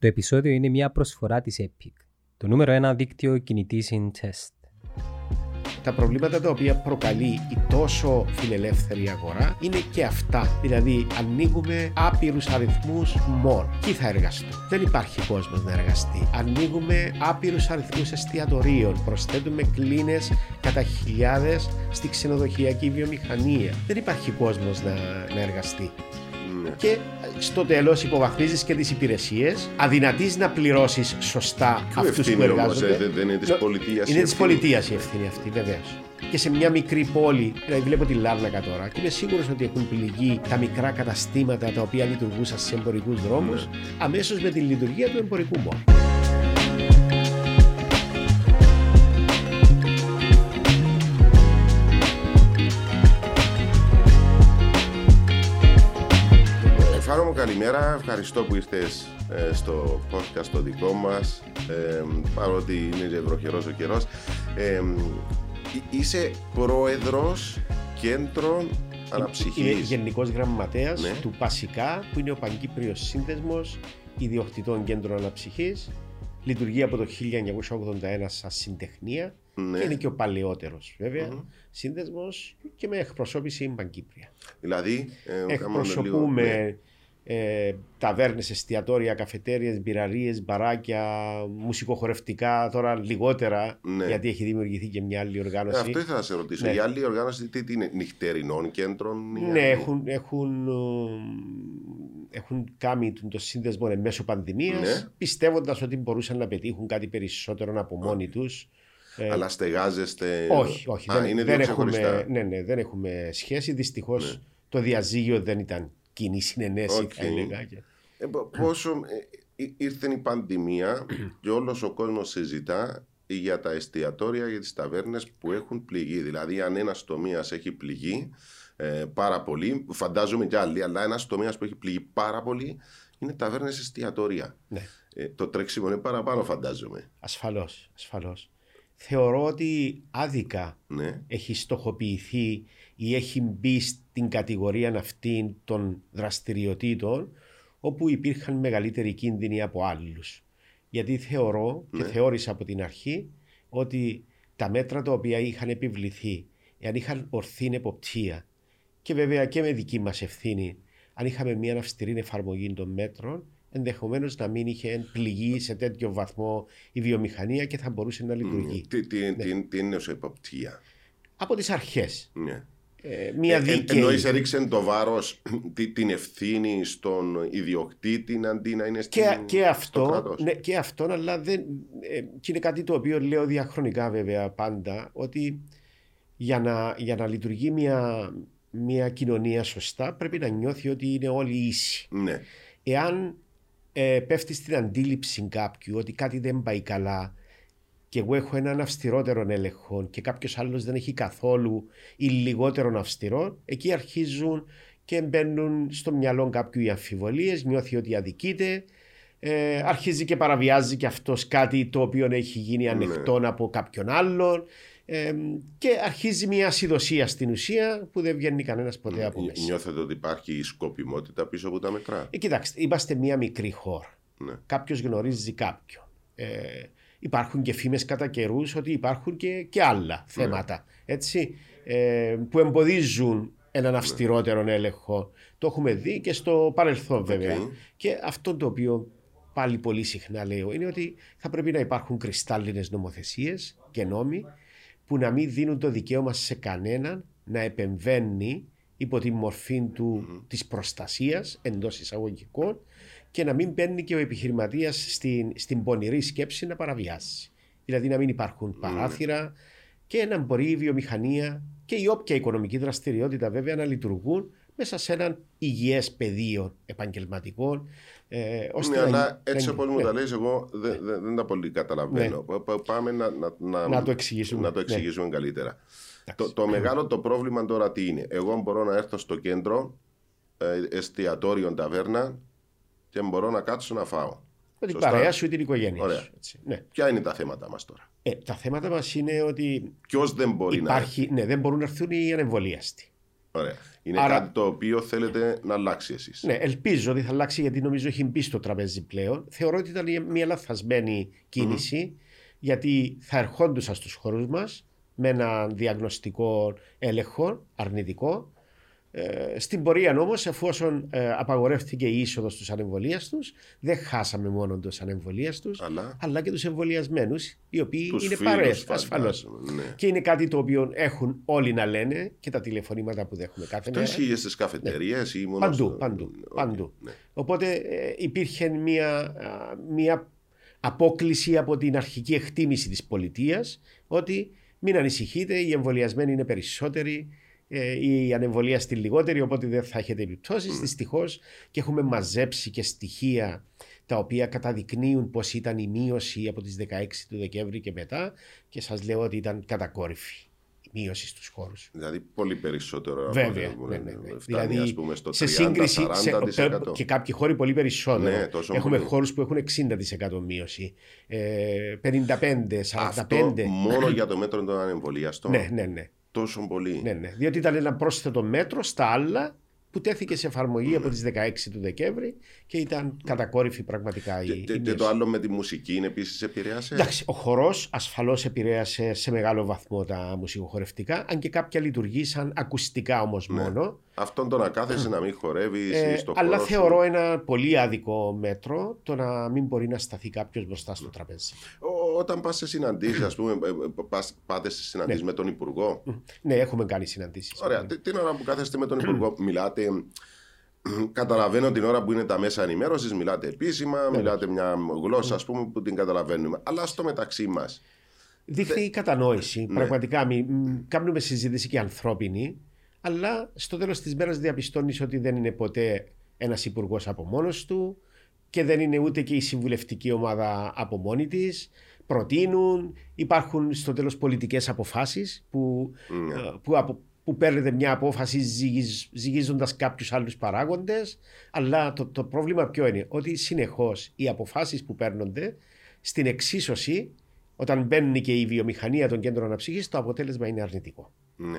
Το επεισόδιο είναι μια προσφορά της Epic, το νούμερο ένα δίκτυο κινητής in test. Τα προβλήματα τα οποία προκαλεί η τόσο φιλελεύθερη αγορά είναι και αυτά. Δηλαδή, ανοίγουμε άπειρους αριθμούς μόλ. Ποιοι θα εργαστούν. Δεν υπάρχει κόσμος να εργαστεί. Ανοίγουμε άπειρους αριθμούς εστιατορίων. Προσθέτουμε κλίνες κατά χιλιάδες στη ξενοδοχειακή βιομηχανία. Δεν υπάρχει κόσμος να, να εργαστεί. Ναι. Και στο τέλος υποβαθμίζεις και τις υπηρεσίες. Αδυνατείς να πληρώσεις σωστά Ποιο αυτούς που ευθύνη όμως, εργάζονται. δεν είναι της Νο- πολιτείας. Είναι της πολιτείας η ευθύνη αυτή, βεβαίως. Και σε μια μικρή πόλη, δηλαδή βλέπω τη Λάρνακα τώρα, και είμαι σίγουρος ότι έχουν πληγεί τα μικρά καταστήματα τα οποία λειτουργούσαν σε εμπορικούς δρόμους, Ναι. αμέσως με τη λειτουργία του εμπορικού μόλ. Μου καλημέρα, ευχαριστώ που ήρθες ε, στο podcast το δικό μας ε, παρότι είναι και βροχερός ο καιρός ε, είσαι πρόεδρος κέντρων Είμαι αναψυχής γενικός γραμματέας Ναι. του ΠΑΣΙΚΑ, που είναι ο Παγκύπριος Σύνδεσμος Ιδιοκτητών Κέντρων Αναψυχής. Λειτουργεί από το 1981 σαν συντεχνία Ναι. και είναι και ο παλαιότερος βέβαια σύνδεσμος και με εκπροσώπηση Παγκύπρια. δηλαδή ε, κάνουμε λίγο- ναι. Εκπροσωπούμε ε, ταβέρνες, εστιατόρια, καφετέριες, μπειραρίες, μπαράκια, μουσικοχορευτικά, τώρα λιγότερα, Ναι. γιατί έχει δημιουργηθεί και μια άλλη Ε, οργάνωση. αυτό ήθελα να σε ρωτήσω. Ναι. Η άλλη οργάνωση τι, τι είναι, νυχτερινών κέντρων. ή Ναι, άλλη; έχουν, έχουν, ε, έχουν κάνει τον το σύνδεσμο εν μέσω πανδημίας, Ναι. πιστεύοντας ότι μπορούσαν να πετύχουν κάτι περισσότερο από μόνοι τους. Ε, Αλλά στεγάζεστε. όχι, όχι. Α, δεν, είναι δεν δύο έχουμε, ξεχωριστά. ναι, ναι, δεν έχουμε σχέση. Δυστυχώς Ναι. το διαζύγιο δεν ήταν κοινή συναινέσει, Οκ. θα έλεγα. και- Ε, πο- πόσο ε, ε, ήρθε η πανδημία και όλος ο κόσμος συζητά για τα εστιατόρια, για τις ταβέρνες που έχουν πληγεί. Δηλαδή αν ένας τομέας έχει πληγεί ε, πάρα πολύ, φαντάζομαι κι άλλοι, αλλά ένας τομέας που έχει πληγεί πάρα πολύ είναι ταβέρνες εστιατόρια. Ναι. Ε, το τρέξιμο είναι παραπάνω φαντάζομαι. Ασφαλώς, ασφαλώς. Θεωρώ ότι άδικα Ναι. έχει στοχοποιηθεί ή έχει μπει στην κατηγορία αυτή των δραστηριοτήτων όπου υπήρχαν μεγαλύτεροι κίνδυνοι από άλλους. Γιατί θεωρώ και Ναι. θεώρησα από την αρχή ότι τα μέτρα τα οποία είχαν επιβληθεί, εάν είχαν ορθή εποπτεία και βέβαια και με δική μας ευθύνη, αν είχαμε μια αυστηρή εφαρμογή των μέτρων, ενδεχομένως να μην είχε πληγεί σε τέτοιο βαθμό η βιομηχανία και θα μπορούσε να λειτουργεί. Τι, τι, τι, τι είναι ως εποπτεία; Από τις αρχές. Ναι. Ε, μια Ε, δίκαιη. εννοείς έριξε το βάρος τι- την ευθύνη στον ιδιοκτήτη αντί να είναι στην, και, και, στο αυτό, κράτος; ναι, και αυτό, αλλά δεν, ε, και είναι κάτι το οποίο λέω διαχρονικά βέβαια πάντα, ότι για να, για να λειτουργεί μια, μια κοινωνία σωστά πρέπει να νιώθει ότι είναι όλοι ίσοι. Ναι. Εάν ε, πέφτει στην αντίληψη κάποιου ότι κάτι δεν πάει καλά και εγώ έχω έναν αυστηρότερο έλεγχο και κάποιος άλλος δεν έχει καθόλου ή λιγότερον αυστηρό, εκεί αρχίζουν και μπαίνουν στο μυαλό κάποιου οι αμφιβολίες, νιώθει ότι αδικείται, ε, αρχίζει και παραβιάζει και αυτός κάτι το οποίο έχει γίνει ανεκτό από κάποιον άλλον ε, και αρχίζει μια ασυδοσία στην ουσία που δεν βγαίνει κανένας ποτέ από Νι- μέσα. Νιώθετε ότι υπάρχει σκοπιμότητα πίσω από τα μετρά. Ε, κοιτάξτε, είμαστε μια μικρή χώρα. Ναι. Κάποιος γνωρίζει κάποιον. Ε, υπάρχουν και φήμες κατά καιρούς ότι υπάρχουν και, και άλλα θέματα έτσι, ε, που εμποδίζουν έναν αυστηρότερο έλεγχο. Το έχουμε δει και στο παρελθόν βέβαια. Και αυτό το οποίο πάλι πολύ συχνά λέω είναι ότι θα πρέπει να υπάρχουν κρυστάλλινες νομοθεσίες και νόμοι που να μην δίνουν το δικαίωμα σε κανέναν να επεμβαίνει υπό τη μορφή του, της προστασίας εντός εισαγωγικών και να μην παίρνει και ο επιχειρηματίας στην, στην πονηρή σκέψη να παραβιάσει. Δηλαδή να μην υπάρχουν παράθυρα και να μπορεί η βιομηχανία και η όποια οικονομική δραστηριότητα βέβαια να λειτουργούν μέσα σε έναν υγιές πεδίο επαγγελματικών. Ε, ώστε Ναι, να- αλλά έτσι να- όπως μου ναι. τα λες εγώ δεν, δεν, δεν τα πολύ καταλαβαίνω. Πα- πα- Πάμε να, να, να, Να το εξηγήσουμε. να το Ναι. εξηγήσουμε καλύτερα. Εντάξει. Το, το μεγάλο το πρόβλημα τώρα τι είναι; Εγώ μπορώ να έρθω στο κέντρο ε, εστιατόριο ταβέρνα και μπορώ να κάτσω να φάω. Με την Σωστά. παρέα σου ή την οικογένεια Ωραία. σου. έτσι. Ναι. Ποια είναι τα θέματα μας τώρα; Ε, τα θέματα μας είναι ότι Ποιος δεν μπορεί υπάρχει, ναι, δεν μπορούν να έρθουν οι ανεμβολίαστοι. να. Ωραία. Είναι Άρα- κάτι το οποίο θέλετε να αλλάξει εσείς. Ναι, ελπίζω ότι θα αλλάξει γιατί νομίζω έχει μπει στο τραπέζι πλέον. Θεωρώ ότι ήταν μια λαθασμένη κίνηση γιατί θα ερχόντουσαν στους χώρους μας με ένα διαγνωστικό έλεγχο αρνητικό. Ε, στην πορεία όμως, εφόσον ε, απαγορεύτηκε η είσοδος στους ανεμβολίαστου, δεν χάσαμε μόνο τους ανεμβολίαστου, Αλλά; αλλά και τους εμβολιασμένους, οι οποίοι τους είναι φίλους, παρέ, φαντάζομαι, ασφαλώς. Ναι. Και είναι κάτι το οποίο έχουν όλοι να λένε και τα τηλεφωνήματα που δέχουμε κάθε Αυτό μέρα. ισχύει στις καφετερίες ή μόνος. Παντού, στο- παντού, Οκ, παντού. ναι. Οπότε ε, υπήρχε μια, α, μια απόκλιση από την αρχική εκτίμηση της πολιτείας ότι μην ανησυχείτε, οι εμβολιασμένοι είναι περισσότεροι, ε, οι ανεμβολίαστοι λιγότεροι, οπότε δεν θα έχετε επιπτώσεις. Δυστυχώς και έχουμε μαζέψει και στοιχεία τα οποία καταδεικνύουν πως ήταν η μείωση από τις 16 του Δεκέμβρη και μετά και σας λέω ότι ήταν κατακόρυφη η μείωση στους χώρους. Δηλαδή πολύ περισσότερο. από Βέβαια. ό,τι Ναι, έχουμε. ναι, ναι. Φτάνει, Δηλαδή, ας πούμε, στο σε σύγκριση 30-40%. σε, και κάποιοι χώροι πολύ περισσότερο. Ναι, τόσο Έχουμε πολύ. χώρους που έχουν 60% μείωση. Ε, 55, 45. Αυτό μόνο για το μέτρο των ανεμβολιαστών. Ναι, ναι, ναι, Τόσο πολύ. ναι, ναι. Διότι ήταν ένα πρόσθετο μέτρο στα άλλα που τέθηκε σε εφαρμογή από τις 16 του Δεκέμβρη και ήταν κατακόρυφη πραγματικά η, Και, η και- και μείωση. το άλλο με τη μουσική είναι επίσης επηρέασε; Εντάξει, ο χορός ασφαλώς επηρέασε σε μεγάλο βαθμό τα μουσικοχορευτικά, αν και κάποια λειτουργήσαν ακουστικά όμως Ναι. μόνο. Αυτόν το να κάθεσαι να μην χορεύεις Ε, στο αλλά χώρο σου. θεωρώ ένα πολύ άδικο μέτρο το να μην μπορεί να σταθεί κάποιος μπροστά στο τραπέζι. Ό- Όταν πας σε συναντήσεις, ας πούμε, ε, ε, πας- πάτε σε συναντήσεις με τον Υπουργό. Ναι, έχουμε κάνει συναντήσεις. Ωραία. Τι- Την ώρα που κάθεστε με τον Υπουργό, μιλάτε. Καταλαβαίνω την ώρα που είναι τα μέσα ενημέρωσης, μιλάτε επίσημα, μιλάτε μια γλώσσα ας πούμε, που την καταλαβαίνουμε. Αλλά στο μεταξύ μας. Δείχνει κατανόηση. Ναι. Πραγματικά μη- μ, κάνουμε συζήτηση και ανθρώπινη, αλλά στο τέλος της μέρας διαπιστώνεις ότι δεν είναι ποτέ ένας υπουργός από μόνος του και δεν είναι ούτε και η συμβουλευτική ομάδα από μόνη της. Προτείνουν, υπάρχουν στο τέλος πολιτικές αποφάσεις που, Ναι. ε, που, απο- που παίρνετε μια απόφαση ζυγίζ, ζυγίζοντας κάποιους άλλους παράγοντες αλλά το, το πρόβλημα ποιο είναι; Ότι συνεχώς οι αποφάσεις που παίρνονται στην εξίσωση όταν μπαίνει και η βιομηχανία των κέντρων αναψυχής το αποτέλεσμα είναι αρνητικό. Ναι.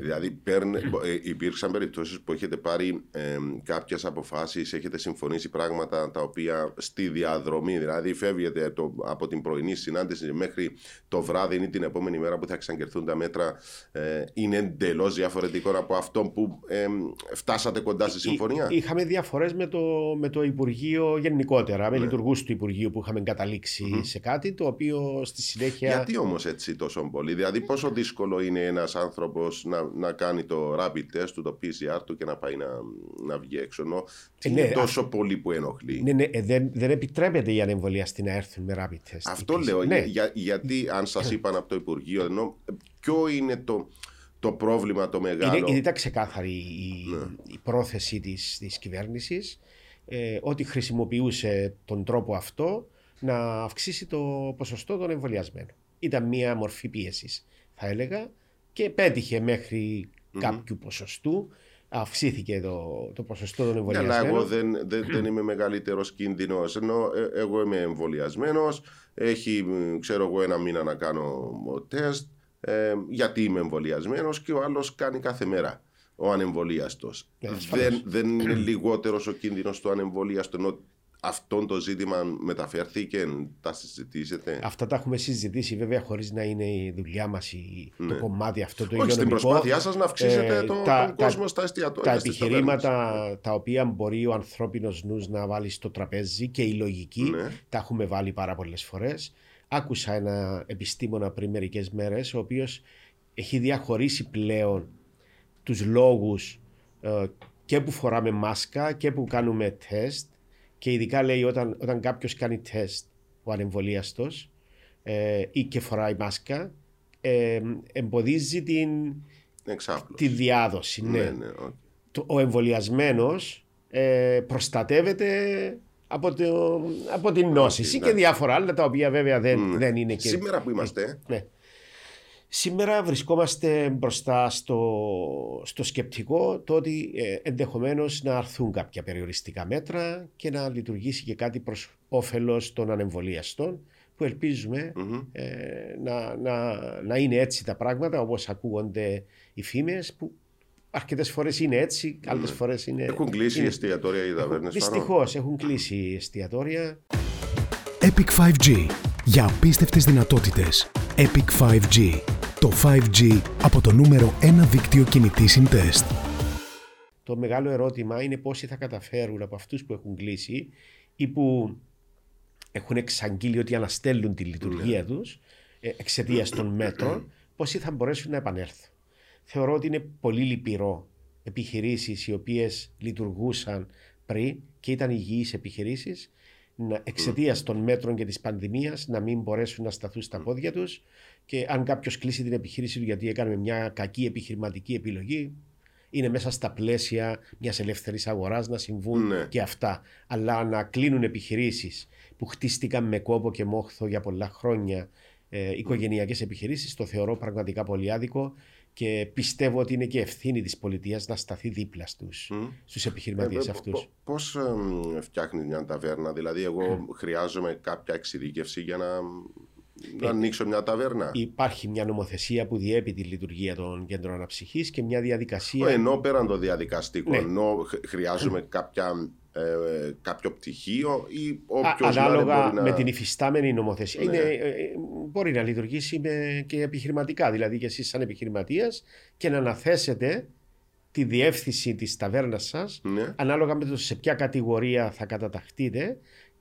Δηλαδή, παίρνε, μπο- ε, υπήρξαν περιπτώσεις που έχετε πάρει ε, κάποιες αποφάσεις, έχετε συμφωνήσει πράγματα τα οποία στη διαδρομή, δηλαδή φεύγετε το, από την πρωινή συνάντηση μέχρι το βράδυ ή την επόμενη μέρα που θα εξαγγελθούν τα μέτρα, ε, είναι εντελώς διαφορετικό από αυτό που ε, φτάσατε κοντά στη συμφωνία; Εί- Είχαμε διαφορές με το, με το Υπουργείο γενικότερα, με Ναι. λειτουργούς του Υπουργείου που είχαμε καταλήξει σε κάτι το οποίο στη συνέχεια... Γιατί όμως έτσι τόσο πολύ, Δηλαδή, πόσο δύσκολο είναι ένας άνθρωπος να, να κάνει το rapid test του, το PCR του και να πάει να, να βγει έξω. Ενώ τι Ε, είναι ναι, τόσο πολύ που ενοχλεί. Ναι, ναι, ε, δεν, δεν επιτρέπεται οι ανεμβολιαστοί να έρθουν με rapid test. Αυτό επίσης. λέω. Ναι. για- για- γιατί αν σας είπαν από το Υπουργείο, ενώ ποιο είναι το, το πρόβλημα το μεγάλο; Είναι, ήταν ξεκάθαρη η, Ναι. η πρόθεση της, της κυβέρνησης ε, ότι χρησιμοποιούσε τον τρόπο αυτό να αυξήσει το ποσοστό των εμβολιασμένων. Ήταν μία μορφή πίεσης θα έλεγα και πέτυχε μέχρι κάποιου ποσοστού αυξήθηκε το, το ποσοστό των Ναι, εμβολιασμένων. αλλά εγώ δεν, δεν, δεν είμαι μεγαλύτερος κίνδυνος. Ενώ ε, εγώ είμαι εμβολιασμένος, έχει μ, ξέρω εγώ ένα μήνα να κάνω τεστ, ε, γιατί είμαι εμβολιασμένος και ο άλλος κάνει κάθε μέρα. Ο ανεμβολίαστος. Ναι, ασφαλώς. δεν, δεν είναι λιγότερος ο κίνδυνος του ανεμβολίαστου, ενώ αυτό το ζήτημα μεταφέρθηκε, τα συζητήσετε; Αυτά τα έχουμε συζητήσει βέβαια χωρίς να είναι η δουλειά μας η, το Ναι. κομμάτι αυτό το Όχι, στην υγειονομικό. προσπάθειά σας να αυξήσετε Ε, το, τα- τον τα- κόσμο στα εστιατόρια. τα στις επιχειρήματα ταβέρνες. τα οποία μπορεί ο ανθρώπινος νους να βάλει στο τραπέζι και η λογική Ναι. τα έχουμε βάλει πάρα πολλές φορές. Άκουσα ένα επιστήμονα πριν μερικές μέρες ο οποίος έχει διαχωρίσει πλέον τους λόγους ε, και που φοράμε μάσκα και που κάνουμε τεστ και ειδικά λέει όταν, όταν κάποιος κάνει τεστ ο ανεμβολίαστος ε, ή και φοράει μάσκα ε, εμποδίζει την, Εξάπλωση. τη διάδοση. Ναι, ναι ναι, οκ. το- ο εμβολιασμένος ε, προστατεύεται από, το, από την νόσηση ναι. και διάφορα άλλα τα οποία βέβαια δεν, Ναι. δεν είναι και. Σήμερα που είμαστε, Ναι. Σήμερα βρισκόμαστε μπροστά στο, στο σκεπτικό το ότι ε, ενδεχομένως να αρθούν κάποια περιοριστικά μέτρα και να λειτουργήσει και κάτι προς όφελος των ανεμβολίαστων που ελπίζουμε μμμ. ε, να, να, να είναι έτσι τα πράγματα όπως ακούγονται οι φήμες που Αρκετές φορές είναι έτσι, άλλες φορές είναι. Έχουν κλείσει είναι... εστιατόρια οι ταβέρνε. Δυστυχώς έχουν κλείσει εστιατόρια. Epic 5G. Για απίστευτες δυνατότητες. Epic 5G. Το 5G από το νούμερο 1 δίκτυο κινητής συντεστ. Το μεγάλο ερώτημα είναι πόσοι θα καταφέρουν από αυτούς που έχουν κλείσει ή που έχουν εξαγγείλει ότι αναστέλουν τη λειτουργία τους ε, εξαιτίας των μέτρων, πόσοι θα μπορέσουν να επανέλθουν. Θεωρώ ότι είναι πολύ λυπηρό επιχειρήσεις οι οποίες λειτουργούσαν πριν και ήταν υγιείς επιχειρήσεις εξαιτίας των μέτρων και της πανδημίας να μην μπορέσουν να σταθούν στα πόδια τους. Και αν κάποιος κλείσει την επιχείρηση του γιατί έκανε μια κακή επιχειρηματική επιλογή, είναι μέσα στα πλαίσια μιας ελεύθερης αγοράς να συμβούν Ναι. και αυτά. Αλλά να κλείνουν επιχειρήσεις που χτίστηκαν με κόπο και μόχθο για πολλά χρόνια, ε, οικογενειακές επιχειρήσεις, το θεωρώ πραγματικά πολύ άδικο και πιστεύω ότι είναι και ευθύνη της πολιτείας να σταθεί δίπλα στους στους επιχειρηματίες Ε, αυτούς. Πώς φτιάχνει μια ταβέρνα, Δηλαδή, εγώ χρειάζομαι κάποια εξειδίκευση για να, να ανοίξω μια ταβέρνα; Υπάρχει μια νομοθεσία που διέπει τη λειτουργία των κέντρων αναψυχής και μια διαδικασία. Ενώ πέραν το διαδικαστικό, Ναι. ενώ χ- χρειάζομαι κάποια, ε, κάποιο πτυχίο ή Α- όποιος ανάλογα μπορεί να... με την υφιστάμενη νομοθεσία. Ναι. Είναι, ε, ε, μπορεί να λειτουργήσει με, και επιχειρηματικά. Δηλαδή και εσείς, σαν επιχειρηματίας, και να αναθέσετε τη διεύθυνση της ταβέρνας σας Ναι. ανάλογα με το σε ποια κατηγορία θα καταταχτείτε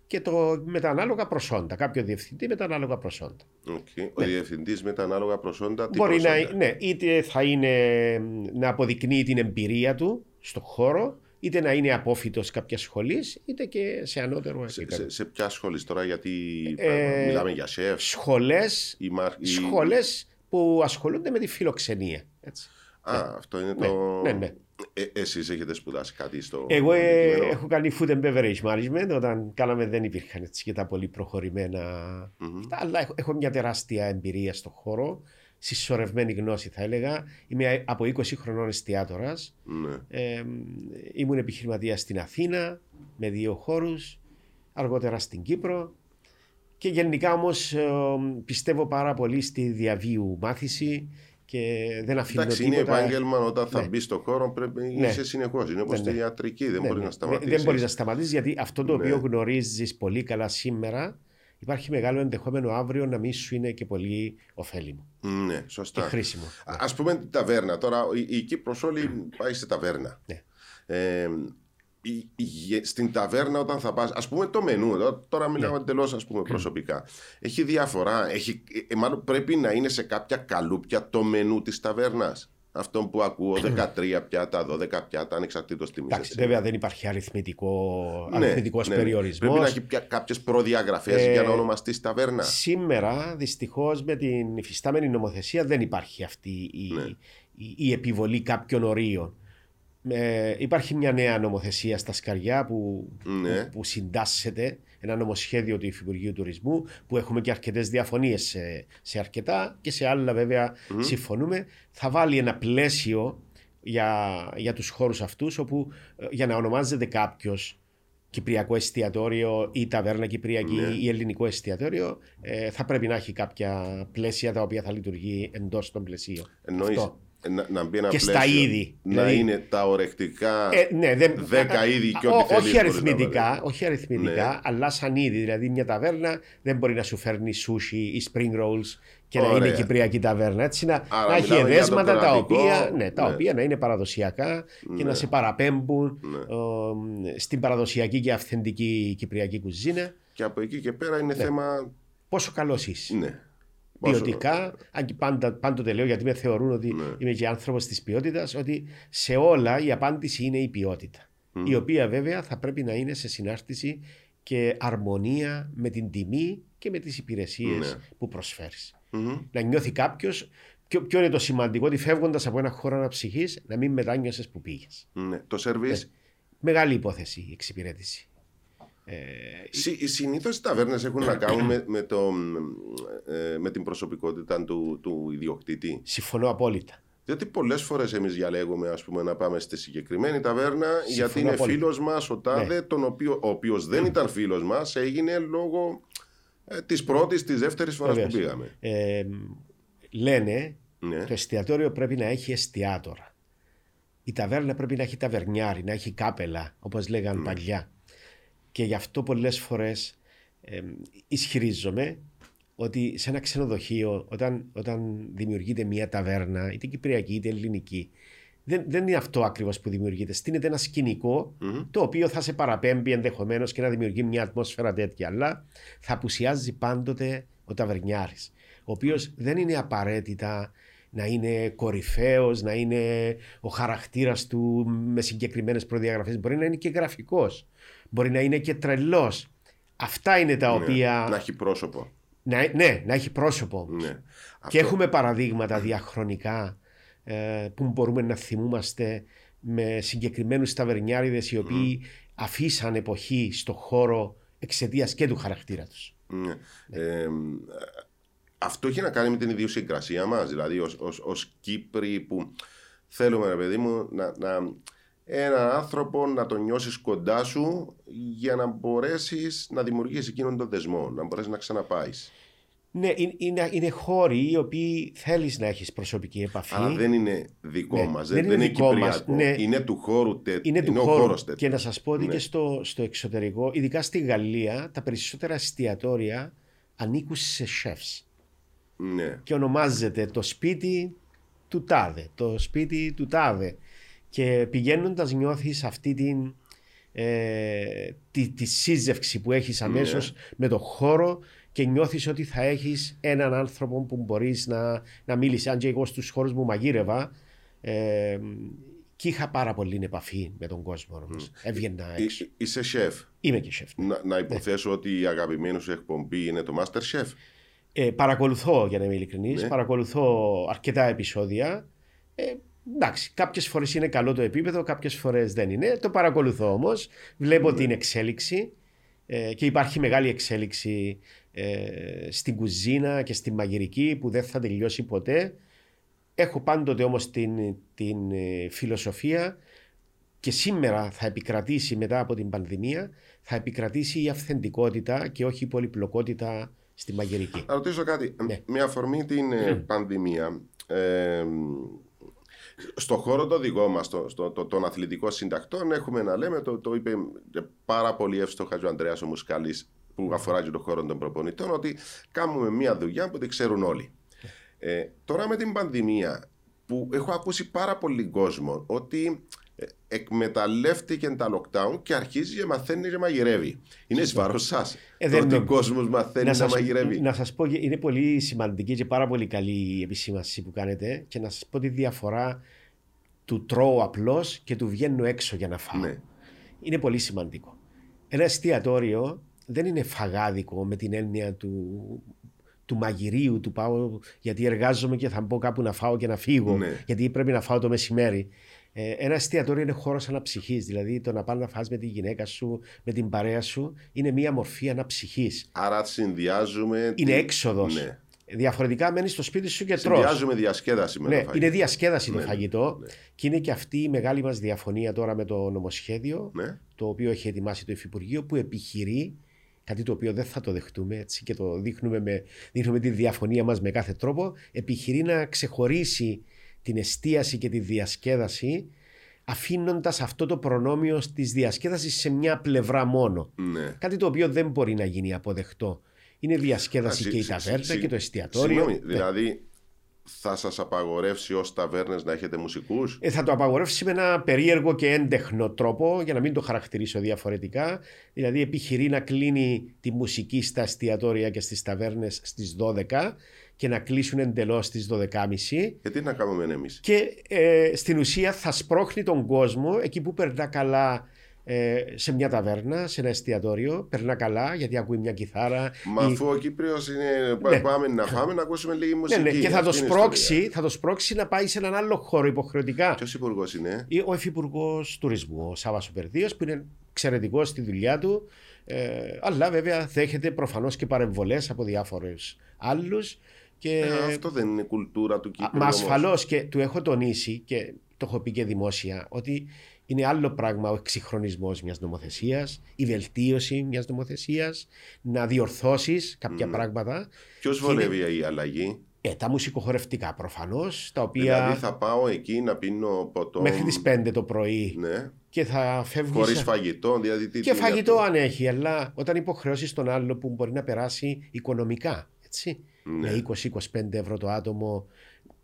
και το, με τα ανάλογα προσόντα. Κάποιο διευθυντή με τα ανάλογα προσόντα. Οκ. Ο διευθυντής με τα ανάλογα προσόντα. Τι Μπορεί να, προσόντα; ναι, είτε θα είναι μ, να αποδεικνύει την εμπειρία του στον χώρο, είτε να είναι απόφοιτος κάποιας σχολής, είτε και σε ανώτερο Σε, επίπεδο. σε, σε ποια σχολής τώρα, γιατί Ε, μιλάμε για σεφ Σχολές ή, μαρ... ή- σχολές που ασχολούνται με τη φιλοξενία. Έτσι. Α, αυτό είναι Ναι, το. ναι, ναι. Ε, εσείς έχετε σπουδάσει κάτι στο. Εγώ ε, αντικείμενο; έχω κάνει food and beverage management. Όταν κάναμε δεν υπήρχαν έτσι και τα πολύ προχωρημένα. αυτά, αλλά έχω, έχω μια τεράστια εμπειρία στον χώρο. Συσσωρευμένη γνώση θα έλεγα. Είμαι από 20 χρονών εστιατόρα. Ναι. Ε, ήμουν επιχειρηματίας στην Αθήνα με δύο χώρους, αργότερα στην Κύπρο και γενικά όμως ε, πιστεύω πάρα πολύ στη διαβίου μάθηση και δεν αφήνω Εντάξει, είναι τίποτα. επάγγελμα όταν θα Ναι. μπεις στον χώρο πρέπει να Ναι. είσαι συνεχώς. Είναι όπως Ναι, τη ναι. ιατρική, δεν Ναι, μπορεί ναι. να σταματήσει. Δεν μπορείς να σταματήσεις γιατί αυτό το Ναι. οποίο γνωρίζεις πολύ καλά σήμερα υπάρχει μεγάλο ενδεχόμενο αύριο να μην σου είναι και πολύ ωφέλιμο Ναι, και σωστά. χρήσιμο. Α πούμε την ταβέρνα. Τώρα η, η Κύπρος όλη πάει σε ταβέρνα. Ναι. Ε, η- η- στην ταβέρνα όταν θα πας, ας πούμε το μενού, εδώ, τώρα μιλάω Ναι. εντελώς ας πούμε προσωπικά, έχει διαφορά, έχει, ε, μάλλον πρέπει να είναι σε κάποια καλούπια το μενού της ταβέρνας. Αυτό που ακούω, 13 πιάτα, 12 πιάτα, ανεξαρτήτως τιμής. Εντάξει, έτσι. βέβαια δεν υπάρχει αριθμητικό, Ναι, αριθμητικός ναι, ναι. περιορισμός. Πρέπει να έχει πια- κάποιες προδιαγραφές Ε, για να ονομαστείς ταβέρνα. Σήμερα, δυστυχώς, με την υφιστάμενη νομοθεσία δεν υπάρχει αυτή η, Ναι. η, η επιβολή κάποιων ορίων. Ε, υπάρχει μια νέα νομοθεσία στα σκαριά που, Ναι. που, που συντάσσεται, ένα νομοσχέδιο του Υφυπουργείου Τουρισμού, που έχουμε και αρκετές διαφωνίες σε, σε αρκετά και σε άλλα βέβαια συμφωνούμε. Θα βάλει ένα πλαίσιο για, για τους χώρους αυτούς όπου ε, για να ονομάζεται κάποιος Κυπριακό εστιατόριο ή ταβέρνα Κυπριακή Ναι. ή ελληνικό εστιατόριο ε, θα πρέπει να έχει κάποια πλαίσια τα οποία θα λειτουργεί εντός των πλαισίων. Εννοείς Αυτό. ε, να, να μπει ένα Και στα πλαίσιο, είδη, Να δηλαδή- είναι τα ορεκτικά Ε, ναι, δεν, δέκα είδη και Α, ό,τι ό- θέλεις όχι μπορείς να αριθμητικά, βάλεις. όχι αριθμητικά Ναι. αλλά σαν είδη. Δηλαδή μια ταβέρνα δεν μπορεί να σου φέρνει σούσι ή spring rolls και να Ωραία. είναι κυπριακή ταβέρνα. Έτσι να, Άρα να έχει μιλάμε για το εδέσματα τα κρατικό, οποία, ναι, τα ναι. οποία να είναι παραδοσιακά και Ναι. να σε παραπέμπουν Ναι. ε, στην παραδοσιακή και αυθεντική κυπριακή κουζίνα. Και από εκεί και πέρα είναι θέμα. Πόσο καλός είσαι. Ναι. Πόσο- Ποιοτικά, αν και πάντα, πάντοτε λέω γιατί με θεωρούν ότι Ναι. είμαι και άνθρωπος της ποιότητας, ότι σε όλα η απάντηση είναι η ποιότητα. Η οποία βέβαια θα πρέπει να είναι σε συνάρτηση και αρμονία με την τιμή και με τις υπηρεσίες Ναι. που προσφέρεις. Μμμ. Να νιώθει κάποιος. Ποιο, ποιο είναι το σημαντικό, ότι φεύγοντας από ένα χώρο αναψυχής, να μην μετάνιωσες που πήγες. Ναι. Το σερβίς; Μεγάλη υπόθεση η εξυπηρέτηση. Ε, Συ, Συνήθως οι ταβέρνες έχουν να κάνουν με, με, το, ε, με την προσωπικότητα του, του ιδιοκτήτη. συμφωνώ απόλυτα. Διότι πολλές φορές εμείς διαλέγουμε ας πούμε, να πάμε στη συγκεκριμένη ταβέρνα γιατί είναι απόλυτα. φίλος μας ο Τάδε, Ναι. τον οποίο, ο οποίος δεν ήταν φίλος μας, έγινε λόγω ε, της πρώτης, της δεύτερης φοράς που Βεβαίως. πήγαμε. Ε, λένε Ναι. το εστιατόριο πρέπει να έχει εστιατόρα. η ταβέρνα πρέπει να έχει ταβερνιάρι, να έχει κάπελα, όπως λέγαν παλιά. Και γι' αυτό πολλές φορές ε, ισχυρίζομαι ότι σε ένα ξενοδοχείο, όταν, όταν δημιουργείται μια ταβέρνα, είτε κυπριακή είτε ελληνική, δεν, δεν είναι αυτό ακριβώς που δημιουργείται. Στείνεται ένα σκηνικό το οποίο θα σε παραπέμπει ενδεχομένως και να δημιουργεί μια ατμόσφαιρα τέτοια. Αλλά θα απουσιάζει πάντοτε ο ταβερνιάρης, ο οποίος δεν είναι απαραίτητα να είναι κορυφαίος, να είναι ο χαρακτήρας του με συγκεκριμένες προδιαγραφές. Μπορεί να είναι και γραφικός. Μπορεί να είναι και τρελός. Αυτά είναι τα Ναι, οποία. Να έχει πρόσωπο. Να, ναι, να έχει πρόσωπο όμως. Ναι. Και έχουμε παραδείγματα διαχρονικά ε, που μπορούμε να θυμούμαστε με συγκεκριμένους ταβερνιάριδες οι οποίοι αφήσαν εποχή στο χώρο εξαιτίας και του χαρακτήρα τους. Ναι. Ε, αυτό έχει να κάνει με την ιδιοσυγκρασία μας. Δηλαδή, ως ως Κύπροι που θέλουμε, ρε παιδί μου, να, να, έναν άνθρωπο να τον νιώσεις κοντά σου για να μπορέσεις να δημιουργήσεις εκείνον τον δεσμό, να μπορέσεις να ξαναπάεις. Ναι, είναι, είναι, είναι χώροι οι οποίοι θέλεις να έχεις προσωπική επαφή. Αλλά δεν είναι δικό Ναι, μας. δεν Δεν, είναι είναι δικό μας, κυπριακό. ναι. Είναι του χώρου τέτοιο. είναι του ο χώρου. χώρος τέτοιο. Και να σας πω ότι Ναι. και στο, στο εξωτερικό, ειδικά στη Γαλλία, τα περισσότερα εστιατόρια ανήκουν σε chefs. Ναι. και ονομάζεται το σπίτι του τάδε, το σπίτι του τάδε. Και πηγαίνοντας νιώθεις αυτή την, ε, τη, τη σύζευξη που έχεις αμέσως με το χώρο και νιώθεις ότι θα έχεις έναν άνθρωπο που μπορείς να, να μίλεις. Αν και εγώ στους χώρους μου μαγείρευα ε, και είχα πάρα πολύ επαφή με τον κόσμο όμως. Έβγαινα έξω. Εί- Είσαι σεφ. Είμαι και σεφ. Να, να υποθέσω ότι η αγαπημένη σου εκπομπή είναι το Master Chef. Ε, παρακολουθώ, για να είμαι ειλικρινής, Ναι. παρακολουθώ αρκετά επεισόδια. Ε, εντάξει, κάποιες φορές είναι καλό το επίπεδο, κάποιες φορές δεν είναι. Το παρακολουθώ όμως. Βλέπω την εξέλιξη ε, και υπάρχει μεγάλη εξέλιξη ε, στην κουζίνα και στη μαγειρική που δεν θα τελειώσει ποτέ. Έχω πάντοτε όμως την, την ε, φιλοσοφία και σήμερα θα επικρατήσει μετά από την πανδημία θα επικρατήσει η αυθεντικότητα και όχι η πολυπλοκότητα στη μαγειρική. Να ρωτήσω κάτι. Ναι. Με αφορμή την ε, πανδημία, ε, στο χώρο το δικό μας, στο, στο, το- των αθλητικών συντακτών, έχουμε να λέμε, το, το είπε πάρα πολύ εύστοχα ο Ανδρέας ο Μουσκάλης που αφορά και το χώρο των προπονητών, ότι κάνουμε μια δουλειά που την ξέρουν όλοι. Ε, τώρα με την πανδημία, που έχω ακούσει πάρα πολύ κόσμο ότι ε, εκμεταλλεύτηκε τα lockdown και αρχίζει και μαθαίνει και μαγειρεύει. Είναι εις βάρος σας. Ε, το δεν ότι ο το- κόσμος μαθαίνει να, σας, μαγειρεύει. να σας πω, είναι πολύ σημαντική και πάρα πολύ καλή η επισήμανση που κάνετε και να σας πω τη διαφορά του τρώω απλώς και του βγαίνω έξω για να φάω. Ναι. Είναι πολύ σημαντικό. Ένα εστιατόριο δεν είναι φαγάδικο με την έννοια του, του μαγειρίου, του πάω γιατί εργάζομαι και θα μπω κάπου να φάω και να φύγω, Ναι. γιατί πρέπει να φάω το μεσημέρι. Ε, ένα εστιατόριο είναι χώρος αναψυχής. Δηλαδή το να πας να φας με τη γυναίκα σου, με την παρέα σου, είναι μια μορφή αναψυχής. Άρα συνδυάζουμε. Είναι την- έξοδος. Ναι. Διαφορετικά μένεις στο σπίτι σου και τρως. Συνδυάζουμε διασκέδαση με Ναι, το φαγητό. είναι διασκέδαση το Ναι, φαγητό ναι. και είναι και αυτή η μεγάλη μας διαφωνία τώρα με το νομοσχέδιο Ναι. το οποίο έχει ετοιμάσει το Υφυπουργείο που επιχειρεί κάτι το οποίο δεν θα το δεχτούμε έτσι και το δείχνουμε, με, δείχνουμε τη διαφωνία μας με κάθε τρόπο επιχειρεί να ξεχωρίσει την εστίαση και τη διασκέδαση αφήνοντας αυτό το προνόμιο της διασκέδασης σε μια πλευρά μόνο. ναι. Κάτι το οποίο δεν μπορεί να γίνει αποδεκτό. Είναι διασκέδαση Α, και η συ- συ- ταβέρνα συ- και το εστιατόριο. Συγγνώμη, Ναι. δηλαδή θα σας απαγορεύσει ως ταβέρνες να έχετε μουσικούς; Ε, θα το απαγορεύσει με ένα περίεργο και έντεχνο τρόπο, για να μην το χαρακτηρίσω διαφορετικά. Δηλαδή, επιχειρεί να κλείνει τη μουσική στα εστιατόρια και στις ταβέρνες στις 12 και να κλείσουν εντελώς στι 12.30. Γιατί να κάνουμε εμείς; Και ε, στην ουσία θα σπρώχνει τον κόσμο εκεί που περνά καλά ε, σε μια ταβέρνα, σε ένα εστιατόριο. Περνά καλά γιατί ακούει μια κιθάρα. Μα ή- αφού ο Κύπριος είναι. Ναι. Πάμε να φάμε, να ακούσουμε λίγη Ναι, μουσική. ναι, και θα το, Αυτή είναι η σπρώξει, θα το σπρώξει να πάει σε έναν άλλο χώρο υποχρεωτικά. Ποιος υπουργός είναι; Ή ο Υφυπουργός Τουρισμού, ο Σάβα Περδίο, που είναι εξαιρετικός στη δουλειά του. Ε, αλλά βέβαια δέχεται προφανώς και παρεμβολές από διάφορους άλλους. Και... Ε, αυτό δεν είναι κουλτούρα του Α, Κύπρου. Μα όμως. ασφαλώς και του έχω τονίσει και το έχω πει και δημόσια ότι είναι άλλο πράγμα ο εξυγχρονισμός μιας νομοθεσίας, η βελτίωση μιας νομοθεσίας, να διορθώσεις κάποια Ναι. πράγματα. Ποιος Και είναι- βολεύει η αλλαγή; Ε, τα μουσικοχορευτικά προφανώς, τα οποία Δηλαδή θα πάω εκεί να πίνω ποτό. μέχρι τις 5 το πρωί Ναι. και θα φεύγεις. Χωρίς φαγητό. Δηλαδή, τι, Και τι είναι φαγητό αυτό; αν έχει, αλλά όταν υποχρεώσεις τον άλλο που μπορεί να περάσει οικονομικά. Έτσι. Ναι. Με 20-25 ευρώ το άτομο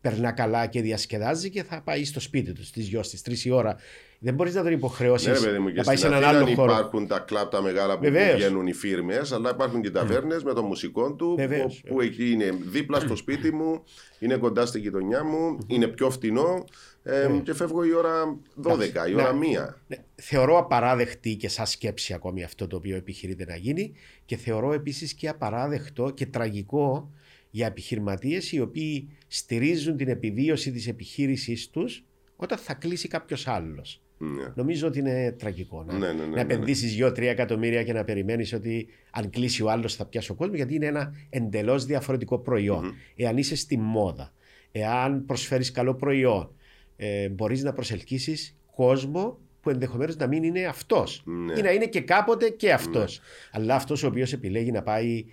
περνά καλά και διασκεδάζει και θα πάει στο σπίτι τους στις 2 στι 3 η ώρα. Δεν μπορείς να τον υποχρεώσεις Ναι, ρε παιδί μου, και να πάει σε στην έναν Αθήνα άλλο χώρο. υπάρχουν τα κλαπ τα μεγάλα που Βεβαίως. βγαίνουν οι φίρμες, αλλά υπάρχουν και ταβέρνες με το μουσικό του Βεβαίως. που, που εκεί είναι δίπλα στο σπίτι μου, είναι κοντά στη γειτονιά μου, είναι πιο φτηνό ε, και φεύγω η ώρα 12, η ώρα Ναι. 1. Ναι, θεωρώ απαράδεκτη και σαν σκέψη ακόμη αυτό το οποίο επιχειρείται να γίνει και θεωρώ επίσης και απαράδεκτο και τραγικό για επιχειρηματίες οι οποίοι στηρίζουν την επιβίωση της επιχείρησής τους όταν θα κλείσει κάποιος άλλος. Ναι. Νομίζω ότι είναι τραγικό να, Ναι, ναι, ναι, να ναι, ναι. επενδύσεις 2-3 εκατομμύρια και να περιμένεις ότι αν κλείσει ο άλλος θα πιάσει ο κόσμος, γιατί είναι ένα εντελώς διαφορετικό προϊόν. Εάν είσαι στη μόδα, εάν προσφέρεις καλό προϊόν, ε, μπορείς να προσελκύσεις κόσμο που ενδεχομένως να μην είναι αυτός. Ναι. Ή να είναι και κάποτε και αυτός. Αλλά αυτός ο οποίος επιλέγει να πάει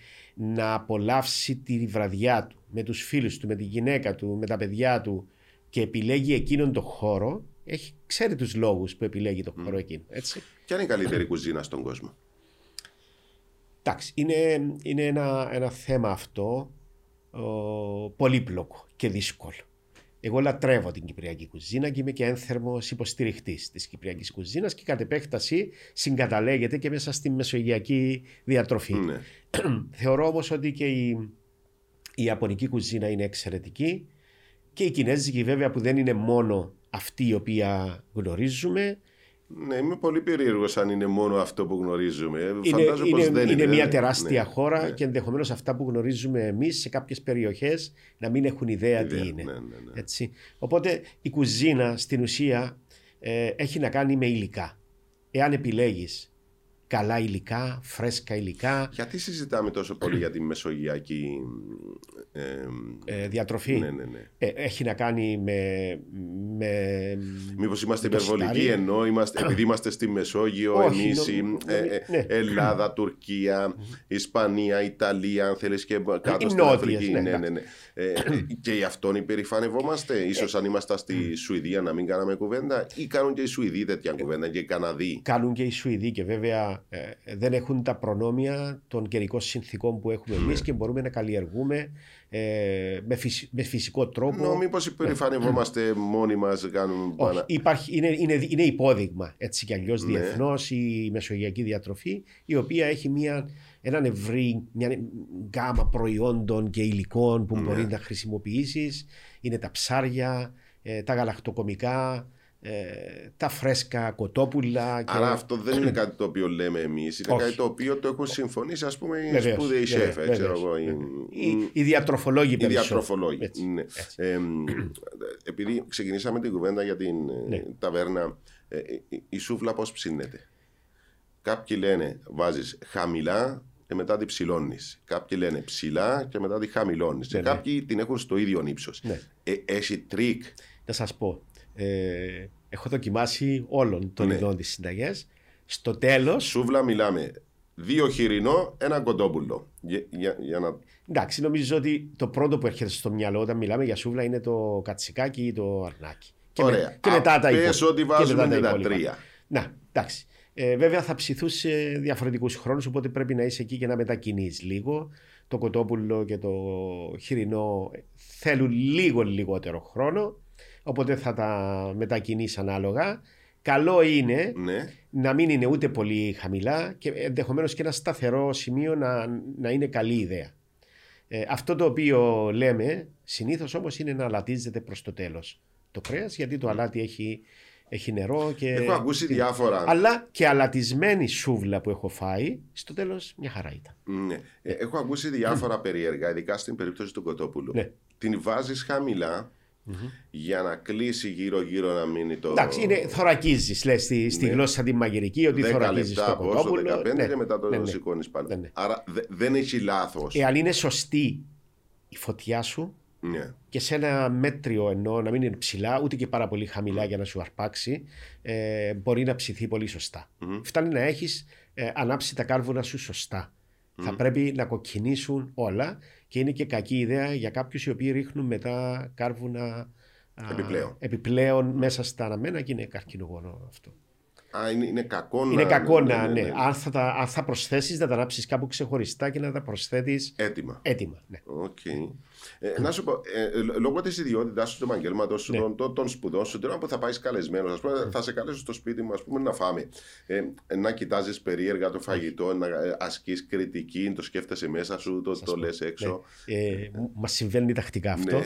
να απολαύσει τη βραδιά του με τους φίλους του, με τη γυναίκα του, με τα παιδιά του και επιλέγει εκείνον τον χώρο, έχει, ξέρει τους λόγους που επιλέγει τον χώρο εκείνο. Έτσι. Ποια είναι η καλύτερη κουζίνα στον κόσμο; Εντάξει, είναι, είναι ένα, ένα θέμα αυτό ο, πολύπλοκο και δύσκολο. Εγώ λατρεύω την Κυπριακή κουζίνα και είμαι και ένθερμος υποστηριχτής της Κυπριακής κουζίνας και κατ' επέκταση συγκαταλέγεται και μέσα στη μεσογειακή διατροφή. Ναι. Θεωρώ όμως ότι και η, η Ιαπωνική κουζίνα είναι εξαιρετική και η Κινέζικη βέβαια που δεν είναι μόνο αυτή η οποία γνωρίζουμε. Ναι, είμαι πολύ περίεργος αν είναι μόνο αυτό που γνωρίζουμε. Είναι, Φαντάζομαι πως είναι, δεν είναι είναι. μια Ναι, τεράστια ναι, χώρα ναι. και ενδεχομένως αυτά που γνωρίζουμε εμείς σε κάποιες περιοχές να μην έχουν ιδέα, Ιδέα, τι είναι. ναι, ναι, ναι. Έτσι. Οπότε η κουζίνα στην ουσία ε, έχει να κάνει με υλικά. Εάν επιλέγεις καλά υλικά, φρέσκα υλικά, Γιατί συζητάμε τόσο πολύ για τη μεσογειακή ε, ε, διατροφή, ναι, ναι, ναι. ε, έχει να κάνει με. με Μήπως είμαστε το υπερβολικοί στάρι. ενώ είμαστε, επειδή είμαστε στη Μεσόγειο, Όχι, εμείς, νο- νο- ναι. Ελλάδα, Τουρκία, Ισπανία, Ιταλία, αν θέλεις και κάτω Οι στην νότιες, Αφρική. ναι, Ναι, ναι, εντάξει. ναι. Ε, και γι' αυτόν υπερηφανευόμαστε. σω αν ήμασταν στη Σουηδία να μην κάναμε κουβέντα, ή κάνουν και οι Σουηδοί τέτοια κουβέντα και οι Καναδοί. κάνουν και οι Σουηδοί και βέβαια ε, δεν έχουν τα προνόμια των καιρικών συνθήκων που έχουμε Ναι. εμείς και μπορούμε να καλλιεργούμε ε, με, φυσι- με φυσικό τρόπο. Νο, μήπως υπερηφανευόμαστε μόνοι μας, κάνουμε. Όχι, παρα- υπάρχει, είναι, είναι, είναι υπόδειγμα έτσι κι αλλιώς Ναι. διεθνώς η μεσογειακή διατροφή, η οποία έχει μια, έναν ευρύ, μια γκάμα προϊόντων και υλικών Ναι. που μπορεί να χρησιμοποιήσεις. Είναι τα ψάρια, ε, τα γαλακτοκομικά, ε, τα φρέσκα κοτόπουλα. Και... Άρα αυτό δεν είναι κάτι το οποίο λέμε εμείς, είναι Όχι. κάτι το οποίο το έχουν συμφωνήσει, ας πούμε, οι Βεβαίως, σπουδαίοι βεβαίως, σεφ, ε, ξέρω βεβαίως, εγώ. οι- Οι, οι διατροφολόγοι Οι περισσότερο. διατροφολόγοι. Έτσι, Ναι. έτσι. Ε, μ, επειδή ξεκινήσαμε την κουβέντα για την ε, Ναι. ταβέρνα, ε, ε, η- η σούβλα πώς ψήνεται; Κάποιοι λένε βάζεις χαμηλά και μετά την ψηλώνεις. Κάποιοι λένε ψηλά και μετά τη χαμηλώνεις. Ναι, ναι. Κάποιοι την έχουν στο ίδιο ύψος. Ναι. Ε, έχει τρικ. Να σας πω, ε, έχω δοκιμάσει όλων των Ναι. ειδών τις συνταγές. Στο τέλος, Σούβλα μιλάμε δύο χοιρινό, ένα κοντόπουλο. Για, για, για να... εντάξει, νομίζω ότι το πρώτο που έρχεται στο μυαλό όταν μιλάμε για σούβλα είναι το κατσικάκι ή το αρνάκι. Και, με- Ωραία. και μετά τα Α, υπόλοιπα. πες ότι Και βάζουμε μετά και τα υπόλοιπα. τρία. Να, εντάξει. Ε, βέβαια θα ψηθούν σε διαφορετικούς χρόνους, οπότε πρέπει να είσαι εκεί και να μετακινείς λίγο. Το κοτόπουλο και το χοιρινό θέλουν λίγο λιγότερο χρόνο, οπότε θα τα μετακινείς ανάλογα. Καλό είναι Ναι. να μην είναι ούτε πολύ χαμηλά και ενδεχομένως και ένα σταθερό σημείο να, να είναι καλή ιδέα. Ε, αυτό το οποίο λέμε συνήθως όμως είναι να αλατίζεται προς το τέλος το κρέας γιατί το αλάτι έχει, έχει νερό και. Έχω ακούσει διάφορα. Αλλά και αλατισμένη σούβλα που έχω φάει, στο τέλος μια χαρά ήταν. Ναι. Ε, Έχω ακούσει διάφορα περίεργα, ειδικά στην περίπτωση του κοτόπουλου. Ναι. Την βάζεις χαμηλά για να κλείσει γύρω-γύρω να μείνει το. Εντάξει, είναι, θωρακίζεις, λες στη, στη Ναι. γλώσσα τη μαγειρική, ότι 10 θωρακίζεις λεπτά το πόσο, κοτόπουλο. 15 Ναι, και μετά το ναι, ναι. σηκώνεις πάνω. Ναι, ναι. Άρα δε- δεν έχει λάθος. Εάν είναι σωστή η φωτιά σου, Ναι. και σε ένα μέτριο εννοώ να μην είναι ψηλά ούτε και πάρα πολύ χαμηλά για να σου αρπάξει ε, μπορεί να ψηθεί πολύ σωστά. Φτάνει να έχεις ε, ανάψει τα κάρβουνα σου σωστά. Θα πρέπει να κοκκινήσουν όλα και είναι και κακή ιδέα για κάποιους οι οποίοι ρίχνουν μετά κάρβουνα α, Επιπλέον. επιπλέον μέσα στα αναμμένα και είναι καρκινογόνο αυτό. Α, είναι, είναι κακό να. Είναι κακό να, ναι. Αν θα, τα, αν θα προσθέσεις, να τα ανάψεις κάπου ξεχωριστά και να τα προσθέτεις Έτοιμα. έτοιμα. Ναι. Οκ. Ε, να σου πω, ε, ε, λόγω της ιδιότητάς σου, του επαγγέλματος σου, Ναι. των, των, των σπουδών σου, τώρα που θα πάεις καλεσμένος, ας πούμε, θα σε καλέσω στο σπίτι μου ας πούμε, να φάμε. Ε, να κοιτάζεις περίεργα το φαγητό, να ασκείς κριτική, το σκέφτεσαι μέσα σου, το, το λες έξω. Ε, Μας συμβαίνει τακτικά αυτό.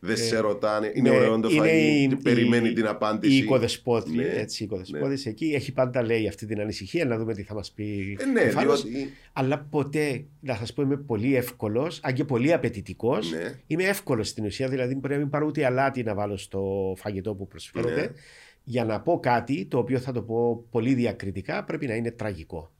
Ναι. Δεν σε ρωτάνε, είναι Ναι, ωραίο το είναι φαγητό, η- τι περιμένει η- την απάντηση. Η οικοδεσπότη, Ναι, έτσι, η οικοδεσπότης εκεί έχει πάντα λέει αυτή την ανησυχία να δούμε τι θα μας πει Ε, ναι, ο Φάνος. διότι. Αλλά ποτέ, να σας πω, είμαι πολύ εύκολος, αν και πολύ απαιτητικός. Ναι. Είμαι εύκολος στην ουσία, δηλαδή μπορεί να μην πάρω ούτε αλάτι να βάλω στο φαγητό που προσφέρεται. Ναι. Για να πω κάτι, το οποίο θα το πω πολύ διακριτικά, πρέπει να είναι τραγικό.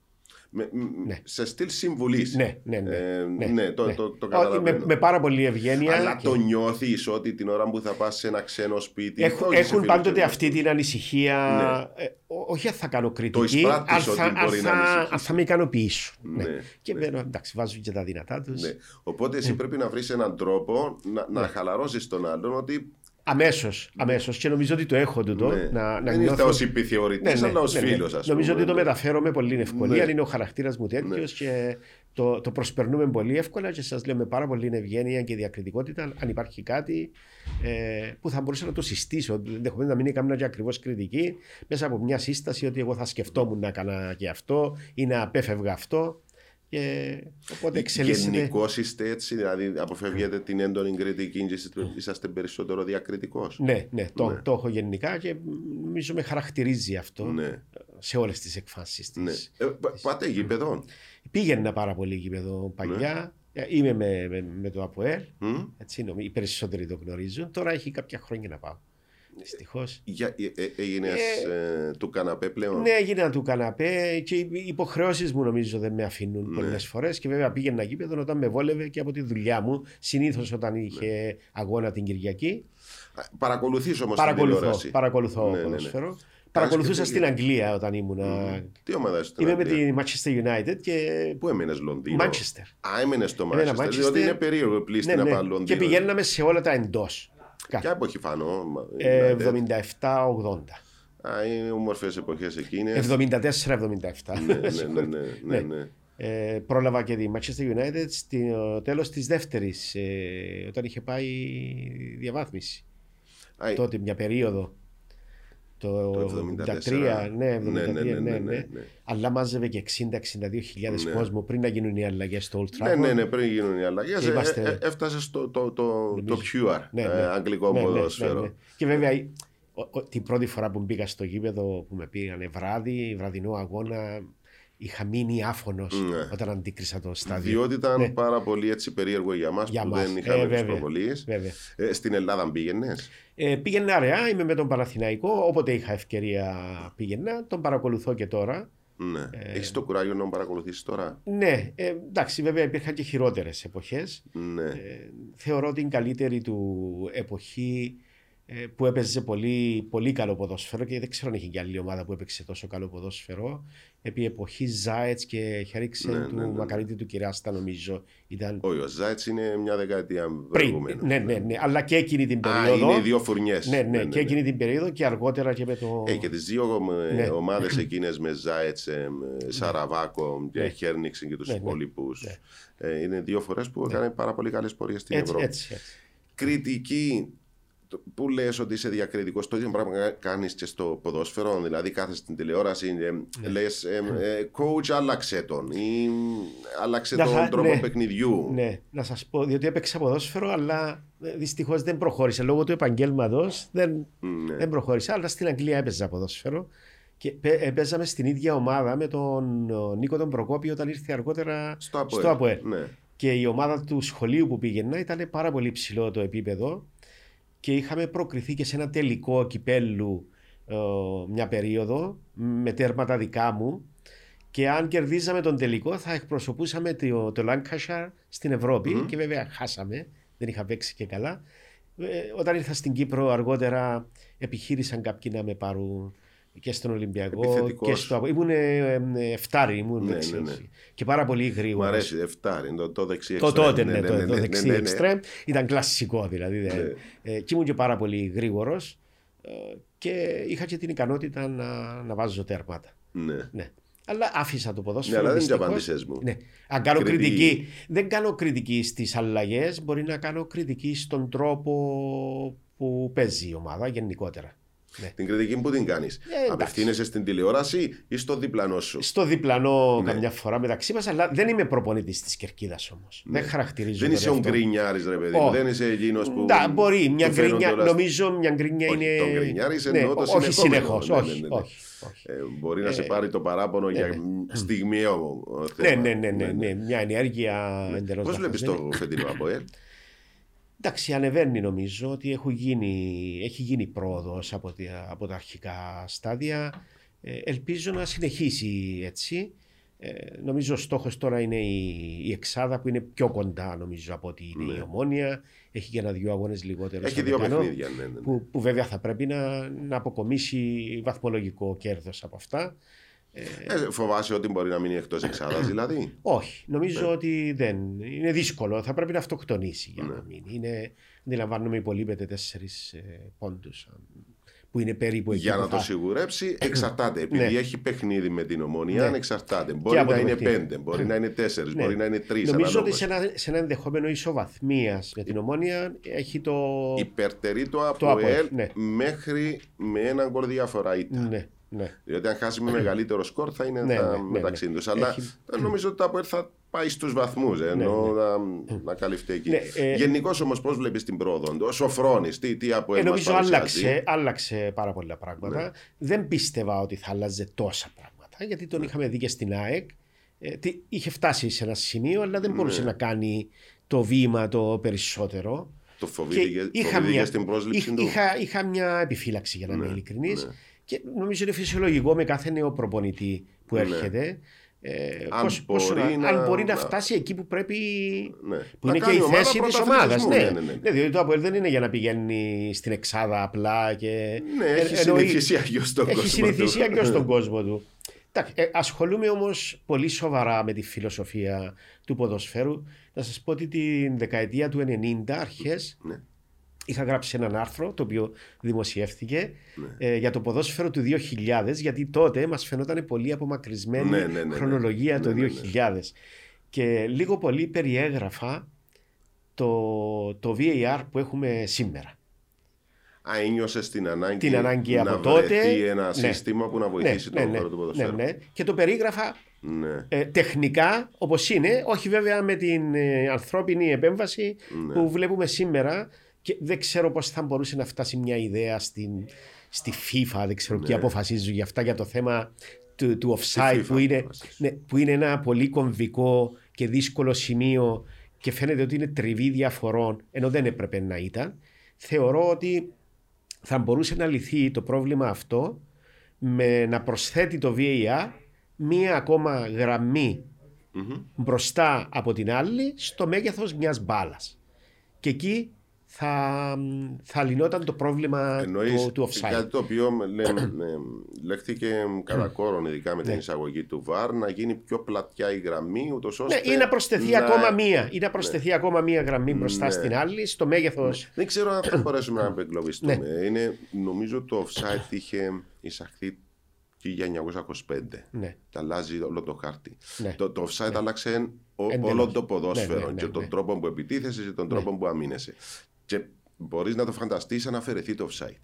Με, μ, Ναι. Σε στυλ συμβουλή. Ναι, ναι, ναι. Ε, ναι, ναι, το, ναι. το, το Όχι, με, καταλαβαίνω. με πάρα πολύ ευγένεια. Αλλά και- το νιώθεις ότι την ώρα που θα πας σε ένα ξένο σπίτι. Έχουν, όχι σε έχουν φίλους πάντοτε και αυτή την ανησυχία. Ναι. ε, ό- όχι αν θα κάνω κριτική, εισπράττεις αν ότι θα, αν, μπορεί να θα, ανησυχείς. αν θα με ικανοποιήσουν. Ναι. Ναι, Και ναι. βέβαια, εντάξει, βάζουν και τα δυνατά τους. Ναι. Οπότε εσύ πρέπει να βρεις έναν τρόπο να, Ναι. να χαλαρώσεις τον άλλον ότι. Αμέσως, αμέσως. Και νομίζω ότι το έχω τούτο. ναι, Να, να δεν είστε νιώθω... ω επιθεωρητή, Ναι, ναι, αλλά ως ναι, ναι. φίλος, ας πούμε. Νομίζω ότι το ναι. μεταφέρω με πολύ ευκολία. Ναι. Είναι ο χαρακτήρας μου τέτοιος Ναι. και το, το προσπερνούμε πολύ εύκολα. Και σας λέω με πάρα πολύ ευγένεια και διακριτικότητα. Αν υπάρχει κάτι ε, που θα μπορούσα να το συστήσω, ενδεχομένως να μην έκανα και ακριβώς κριτική, μέσα από μια σύσταση ότι εγώ θα σκεφτόμουν να έκανα και αυτό ή να απέφευγα αυτό. Και οπότε εξελίσσεται. Γενικώ είστε έτσι, δηλαδή αποφεύγετε την έντονη κριτική και είστε- είσαστε περισσότερο διακριτικός. Ναι, ναι, το, Ναι. το έχω γενικά και νομίζω με χαρακτηρίζει αυτό Ναι, σε όλες τις εκφάνσει της. ναι. Ε, πα- πάτε γήπεδο. Πήγαινα πάρα πολύ γήπεδο παλιά. Ε, Είμαι με, με, με το ΑΠΟΕΛ. Μμ. Έτσι νομίζω, οι περισσότεροι το γνωρίζουν. Τώρα έχει κάποια χρόνια να πάω. Δυστυχώς. Για, ε, ε, έγινες Ε, ε, του καναπέ πλέον; Ναι, έγινα του καναπέ και οι υποχρεώσεις μου νομίζω δεν με αφήνουν Ναι. πολλές φορές. Και βέβαια πήγαινα γήπεδο όταν με βόλευε και από τη δουλειά μου. Συνήθως όταν είχε αγώνα την Κυριακή. Παρακολουθείς όμως την Παρακολουθώ, τηλεόραση; παρακολουθώ Ναι, ναι, ναι. ποδόσφαιρο. Παρακολουθούσα και στην Αγγλία όταν ήμουνα. Τι ομάδα είσαι Είμαι με τώρα, τη Manchester United και Πού έμενε Λονδίνο; Manchester. Α, έμενε στο Έμενα Manchester. Manchester. Διότι είναι περίεργο πλήστη Ναι, να ναι. πάει Λονδίνο. Και πηγαίναμε σε όλα τα εντός. Ποια εποχή φανώ. Ε, United; 77-80. Α, είναι όμορφες εποχές εκείνες. 74-77. Ναι, ναι, ναι, ναι, ναι, ναι. Ε, πρόλαβα και τη Manchester United στο τέλος της δεύτερης ε, όταν είχε πάει διαβάθμιση. Α, Τότε μια περίοδο. Το, Το 73, ναι, 73, Ναι, ναι, ναι, ναι, ναι, ναι, ναι, ναι. Αλλά μάζευε και 60-62 χιλιάδες Ναι. κόσμος πριν να γίνουν οι αλλαγές στο Old Ναι, Trafford. ναι, ναι, πριν γίνουν οι αλλαγές. Και είμαστε- Έφτασε στο το, το, το Νομίζω- pure Ναι, ναι. ε, αγγλικό Ναι, ναι, ποδόσφαιρο. ναι, ναι. Και βέβαια η- ο- ο- την πρώτη φορά που μπήκα στο γήπεδο που με πήγανε βράδυ, βραδινό αγώνα, είχα μείνει άφωνος Ναι. όταν αντίκρισα το στάδιο. Διότι ήταν Ναι. πάρα πολύ έτσι περίεργο για μας Για που μας. δεν είχαμε Ε, τις βέβαια. προβολίες. Βέβαια. Ε, στην Ελλάδα πήγαινες; Ε, πήγαινε αραιά, είμαι με τον Παναθηναϊκό, όποτε είχα ευκαιρία πήγαινα, τον παρακολουθώ και τώρα. Ναι. Ε, Έχεις το κουράγιο να τον παρακολουθήσεις τώρα; Ναι, ε, εντάξει, βέβαια υπήρχαν και χειρότερες εποχές. Ναι. Ε, θεωρώ την καλύτερη του εποχή ε, που έπαιζε πολύ, πολύ καλό ποδόσφαιρο και δεν ξέρω αν είχε και άλλη ομάδα που έπαιξε τόσο καλό ποδόσφαιρο. Επί εποχής Ζάετς και Χέριξεν Ναι, του ναι, ναι. Μακαρίτη του Κυράστα, νομίζω. Ήταν Όχι, ο Ζάιτ είναι μια δεκαετία πριν. προηγούμενο. Ναι, ναι, ναι. Αλλά και εκείνη την Α, περίοδο. είναι δύο φουρνιές. Ναι, ναι, και εκείνη την περίοδο και αργότερα και με το. Ε, και τις δύο Ναι. ε, ομάδες εκείνες με Ζάιτ, Σαραβάκο και Ναι. Χέρνιξεν και τους Ναι, ναι. υπόλοιπους. Ναι. Είναι δύο φορές που έκανε πάρα πολύ καλές πορείες στην έτσι, Ευρώπη. έτσι, έτσι. Κριτική. Το- Πού λες ότι είσαι διακριτικός, το ίδιο πράγμα κάνεις και στο ποδόσφαιρο. Δηλαδή, κάθεσαι στην τηλεόραση, ε, λες, coach, άλλαξε τον ή άλλαξε Να τον θα- τρόπο ναι. παιχνιδιού. Ναι, να σας πω, διότι έπαιξα ποδόσφαιρο, αλλά δυστυχώς δεν προχώρησε. Λόγω του επαγγέλματος δεν, Ναι. δεν προχώρησε. Αλλά στην Αγγλία έπαιζα ποδόσφαιρο και πε- ε, παίζαμε στην ίδια ομάδα με τον ο, Νίκο τον Προκόπη όταν ήρθε αργότερα Στο ΑΠΟΕΛ. στο ΑΠΟΕΛ. Ναι. Και η ομάδα του σχολείου που πήγαινα ήταν πάρα πολύ ψηλό το επίπεδο και είχαμε προκριθεί και σε ένα τελικό κυπέλου ε, μια περίοδο με τέρματα δικά μου και αν κερδίζαμε τον τελικό θα εκπροσωπούσαμε το, το Lancashire στην Ευρώπη Μμμ. και βέβαια χάσαμε, δεν είχα παίξει και καλά. Ε, όταν ήρθα στην Κύπρο αργότερα επιχείρησαν κάποιοι να με πάρουν και στον Ολυμπιακό Επιθετικός. και στο. Ήμουν ε, ε, εφτάρι, ήμουν Ναι, δεξί. ναι, ναι. Και πάρα πολύ Μ' γρήγορο. αρέσει, εφτάρι, το, το δεξί Το εξτρέμ. τότε, ναι, το, το δεξί ναι, ναι. εξτρέμ ήταν κλασικό δηλαδή. δεν- Ναι. Ε, και ήμουν και πάρα πολύ γρήγορος και είχα και την ικανότητα να, να βάζω τέρματα. Ναι. Ναι. Αλλά άφησα το ποδόσφαιρο. Ναι, αλλά δεν δυστυχώς. απάντησες μου. Ναι. Αν κάνω Κριτική. κριτική, δεν κάνω κριτική στις αλλαγές, μπορεί να κάνω κριτική στον τρόπο που παίζει η ομάδα γενικότερα. Ναι. Την κριτική που την κάνεις. εντάξει. Απευθύνεσαι στην τηλεόραση ή στο διπλανό σου; Στο διπλανό Ναι. καμιά φορά μεταξύ μας, αλλά δεν είμαι προπονητής της κερκίδας όμως. Δεν χαρακτηρίζω. Δεν τον είσαι ο εαυτό μου. γκρινιάρης, ρε παιδί. μου. Όχι. Δεν είσαι εκείνος που. Ντα, μπορεί μια του φέρνουν γκρινιά, τώρα- νομίζω μια γκρινιά Όχι, είναι. τον γκρινιάρης ναι, εννοώ το όχι συνεχόμενο. συνεχώς. Ναι, όχι, ναι, ναι. όχι, όχι. Ε, μπορεί να σε πάρει το παράπονο για στιγμιαίο Ναι, θέμα. ναι, ναι, ναι, ναι, μια ενέργεια εντελώς. Πώς βλέπεις το φετινό ΑΠΟΕΛ. Εντάξει, ανεβαίνει νομίζω ότι έχουν γίνει, έχει γίνει πρόοδος από, τα- από τα αρχικά στάδια. Ε, ελπίζω να συνεχίσει έτσι. Ε, νομίζω ο στόχος τώρα είναι η, η Εξάδα που είναι πιο κοντά νομίζω από ότι είναι η Ομόνια. Έχει και ένα-δυο αγώνες λιγότερο. Ναι. Έχει στο δύο διπλανό, παιχνίδια. Ναι, ναι, ναι. Που, που βέβαια θα πρέπει να, να αποκομίσει βαθμολογικό κέρδος από αυτά. Ε, φοβάσαι ότι μπορεί να μείνει εκτός εξάδας, δηλαδή; Όχι, νομίζω Ναι. ότι δεν. Είναι δύσκολο. Θα πρέπει να αυτοκτονήσει για Ναι. να μείνει. Είναι, αντιλαμβάνομαι, υπολείπεται τέσσερις πόντους. Που είναι περίπου εκεί. Για που να το θα- σιγουρέψει, εξαρτάται. Επειδή Ναι. έχει παιχνίδι με την ομόνια, Ναι. εξαρτάται. Μπορεί από να το είναι παιχνίδι. πέντε, μπορεί να είναι τέσσερις, Ναι. μπορεί να είναι τρεις. Νομίζω ότι σε ένα, σε ένα ενδεχόμενο ισοβαθμίας με την ομόνια έχει το. Υπερτερεί το Το ΑΠΟΕΛ ΑΠΟΕΛ, ναι. μέχρι με έναν γκολ διαφορά ήττα. Ναι, ναι. Διότι αν χάσει με μεγαλύτερο σκορ θα είναι Ναι, τα ναι, ναι, μεταξύ ναι. τους. Αλλά Έχει- ε, νομίζω ότι το ΑΠΟΕΛ θα πάει στους βαθμούς. Ενώ να, να καλυφθεί εκεί. Ναι, ε, Γενικώς όμως, πώς βλέπεις την πρόοδο. Ο Σοφρόνη, τι, τι ΑΠΟΕΛ Ε, μας νομίζω παρουσιάζει; άλλαξε, άλλαξε πάρα πολλά πράγματα. Ναι. Δεν πίστευα ότι θα άλλαζε τόσα πράγματα γιατί τον είχαμε δει και στην ΑΕΚ. Ε, τι- είχε φτάσει σε ένα σημείο, αλλά δεν μπορούσε Ναι. να κάνει το βήμα το περισσότερο. Το φοβήθηκε, φοβήθηκε στην πρόσληψη είχ- του. είχα, είχα μια επιφύλαξη για να είμαι Ναι, ειλικρινής. Ναι. Και νομίζω είναι φυσιολογικό με κάθε νέο προπονητή που Ναι. έρχεται. Ε, Αν πώς- πώς μπορεί να, να- αν μπορεί να, να- φτάσει εκεί που πρέπει. Ναι. Που Να είναι και κάνει η ομάδα θέση της ομάδας. πρωταθλητισμού. Ναι. Ναι, ναι, ναι. Ναι, διότι το Αποέλ δεν είναι για να πηγαίνει στην Εξάδα απλά και. Ναι, Ε, έχει εννοεί- συνηθίσει αγιώ τον κόσμο. Έχει συνηθίσει του. αγιώ στον κόσμο του. Εντάξει, ε, ασχολούμαι όμως πολύ σοβαρά με τη φιλοσοφία του ποδοσφαίρου. Να σας πω ότι την δεκαετία του 90 αρχές Ναι. Είχα γράψει έναν άρθρο το οποίο δημοσιεύθηκε Ναι. ε, για το ποδόσφαιρο του 2000 γιατί τότε μας φαινόταν πολύ απομακρυσμένη Ναι, ναι, ναι, ναι. χρονολογία Ναι, το ναι, ναι. 2000 και λίγο πολύ περιέγραφα το, το VAR που έχουμε σήμερα. Α, ένιωσες την ανάγκη, Την ανάγκη να από τότε. βρεθεί ένα Ναι. σύστημα που να βοηθήσει ναι, τον ναι, χώρο του ναι, ποδοσφαίρου. ναι. Και το περίγραφα Ναι. ε, τεχνικά όπως είναι, όχι βέβαια με την ε, ανθρώπινη επέμβαση Ναι. που βλέπουμε σήμερα και δεν ξέρω πώς θα μπορούσε να φτάσει μια ιδέα στην, στη FIFA, δεν ξέρω ποιοι αποφασίζουν για αυτά, για το θέμα του, του offside FIFA που είναι, αποφασίζουν. ναι, που είναι ένα πολύ κομβικό και δύσκολο σημείο και φαίνεται ότι είναι τριβή διαφορών ενώ δεν έπρεπε να ήταν. Θεωρώ ότι θα μπορούσε να λυθεί το πρόβλημα αυτό με να προσθέτει το VAR μία ακόμα γραμμή Μμμ. μπροστά από την άλλη στο μέγεθος μιας μπάλας. Και εκεί θα, θα λυνόταν το πρόβλημα Εννοείς του, του offside. κάτι το οποίο λέ- ε, λέχθηκε κατά κόρον, ειδικά με την Ναι. εισαγωγή του VAR, να γίνει πιο πλατιά η γραμμή, ούτως ώστε. Ναι, ή να προσθεθεί να- ακόμα μία, ή να προσθεθεί ακόμα μία γραμμή μπροστά Ναι. στην άλλη στο μέγεθος. Δεν ξέρω αν θα μπορέσουμε να απεγκλωβιστούμε. Ναι. Είναι, νομίζω το offside είχε εισαχθεί το 1925. Ναι. Τα αλλάζει όλο το χάρτη. Ναι. Το, το offside άλλαξε ο- Εντελώς. όλο το ποδόσφαιρο Ναι, ναι, ναι, και τον ναι. τρόπο που επιτίθεσαι και τον τρόπο που αμήνεσαι. Και μπορείς να το φανταστείς αν αφαιρεθεί το offside.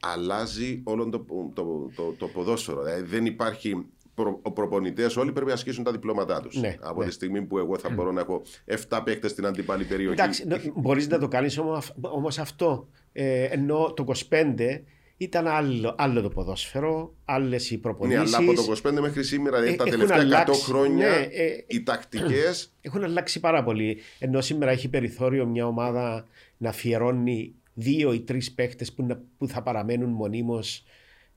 Αλλάζει όλο το, το, το, το ποδόσφαιρο. Δηλαδή δεν υπάρχει. Προ, οι προπονητές όλοι πρέπει να ασκήσουν τα διπλώματά τους. Ναι, Από ναι. τη στιγμή που εγώ θα μπορώ να έχω 7 παίκτες στην αντίπαλη περιοχή. Εντάξει, μπορείς να το κάνεις όμως αυτό. Ε, ενώ το 25 ήταν άλλο, άλλο το ποδόσφαιρο, άλλες οι Ναι, προπονήσει. αλλά από το 25 μέχρι σήμερα, δηλαδή Ε, τα έχουν τελευταία 100 αλλάξει, χρόνια, ναι, ε, οι τακτικές. Έχουν αλλάξει πάρα πολύ. Ενώ σήμερα έχει περιθώριο μια ομάδα να αφιερώνει δύο ή τρεις παίχτες που, να- που θα παραμένουν μονίμως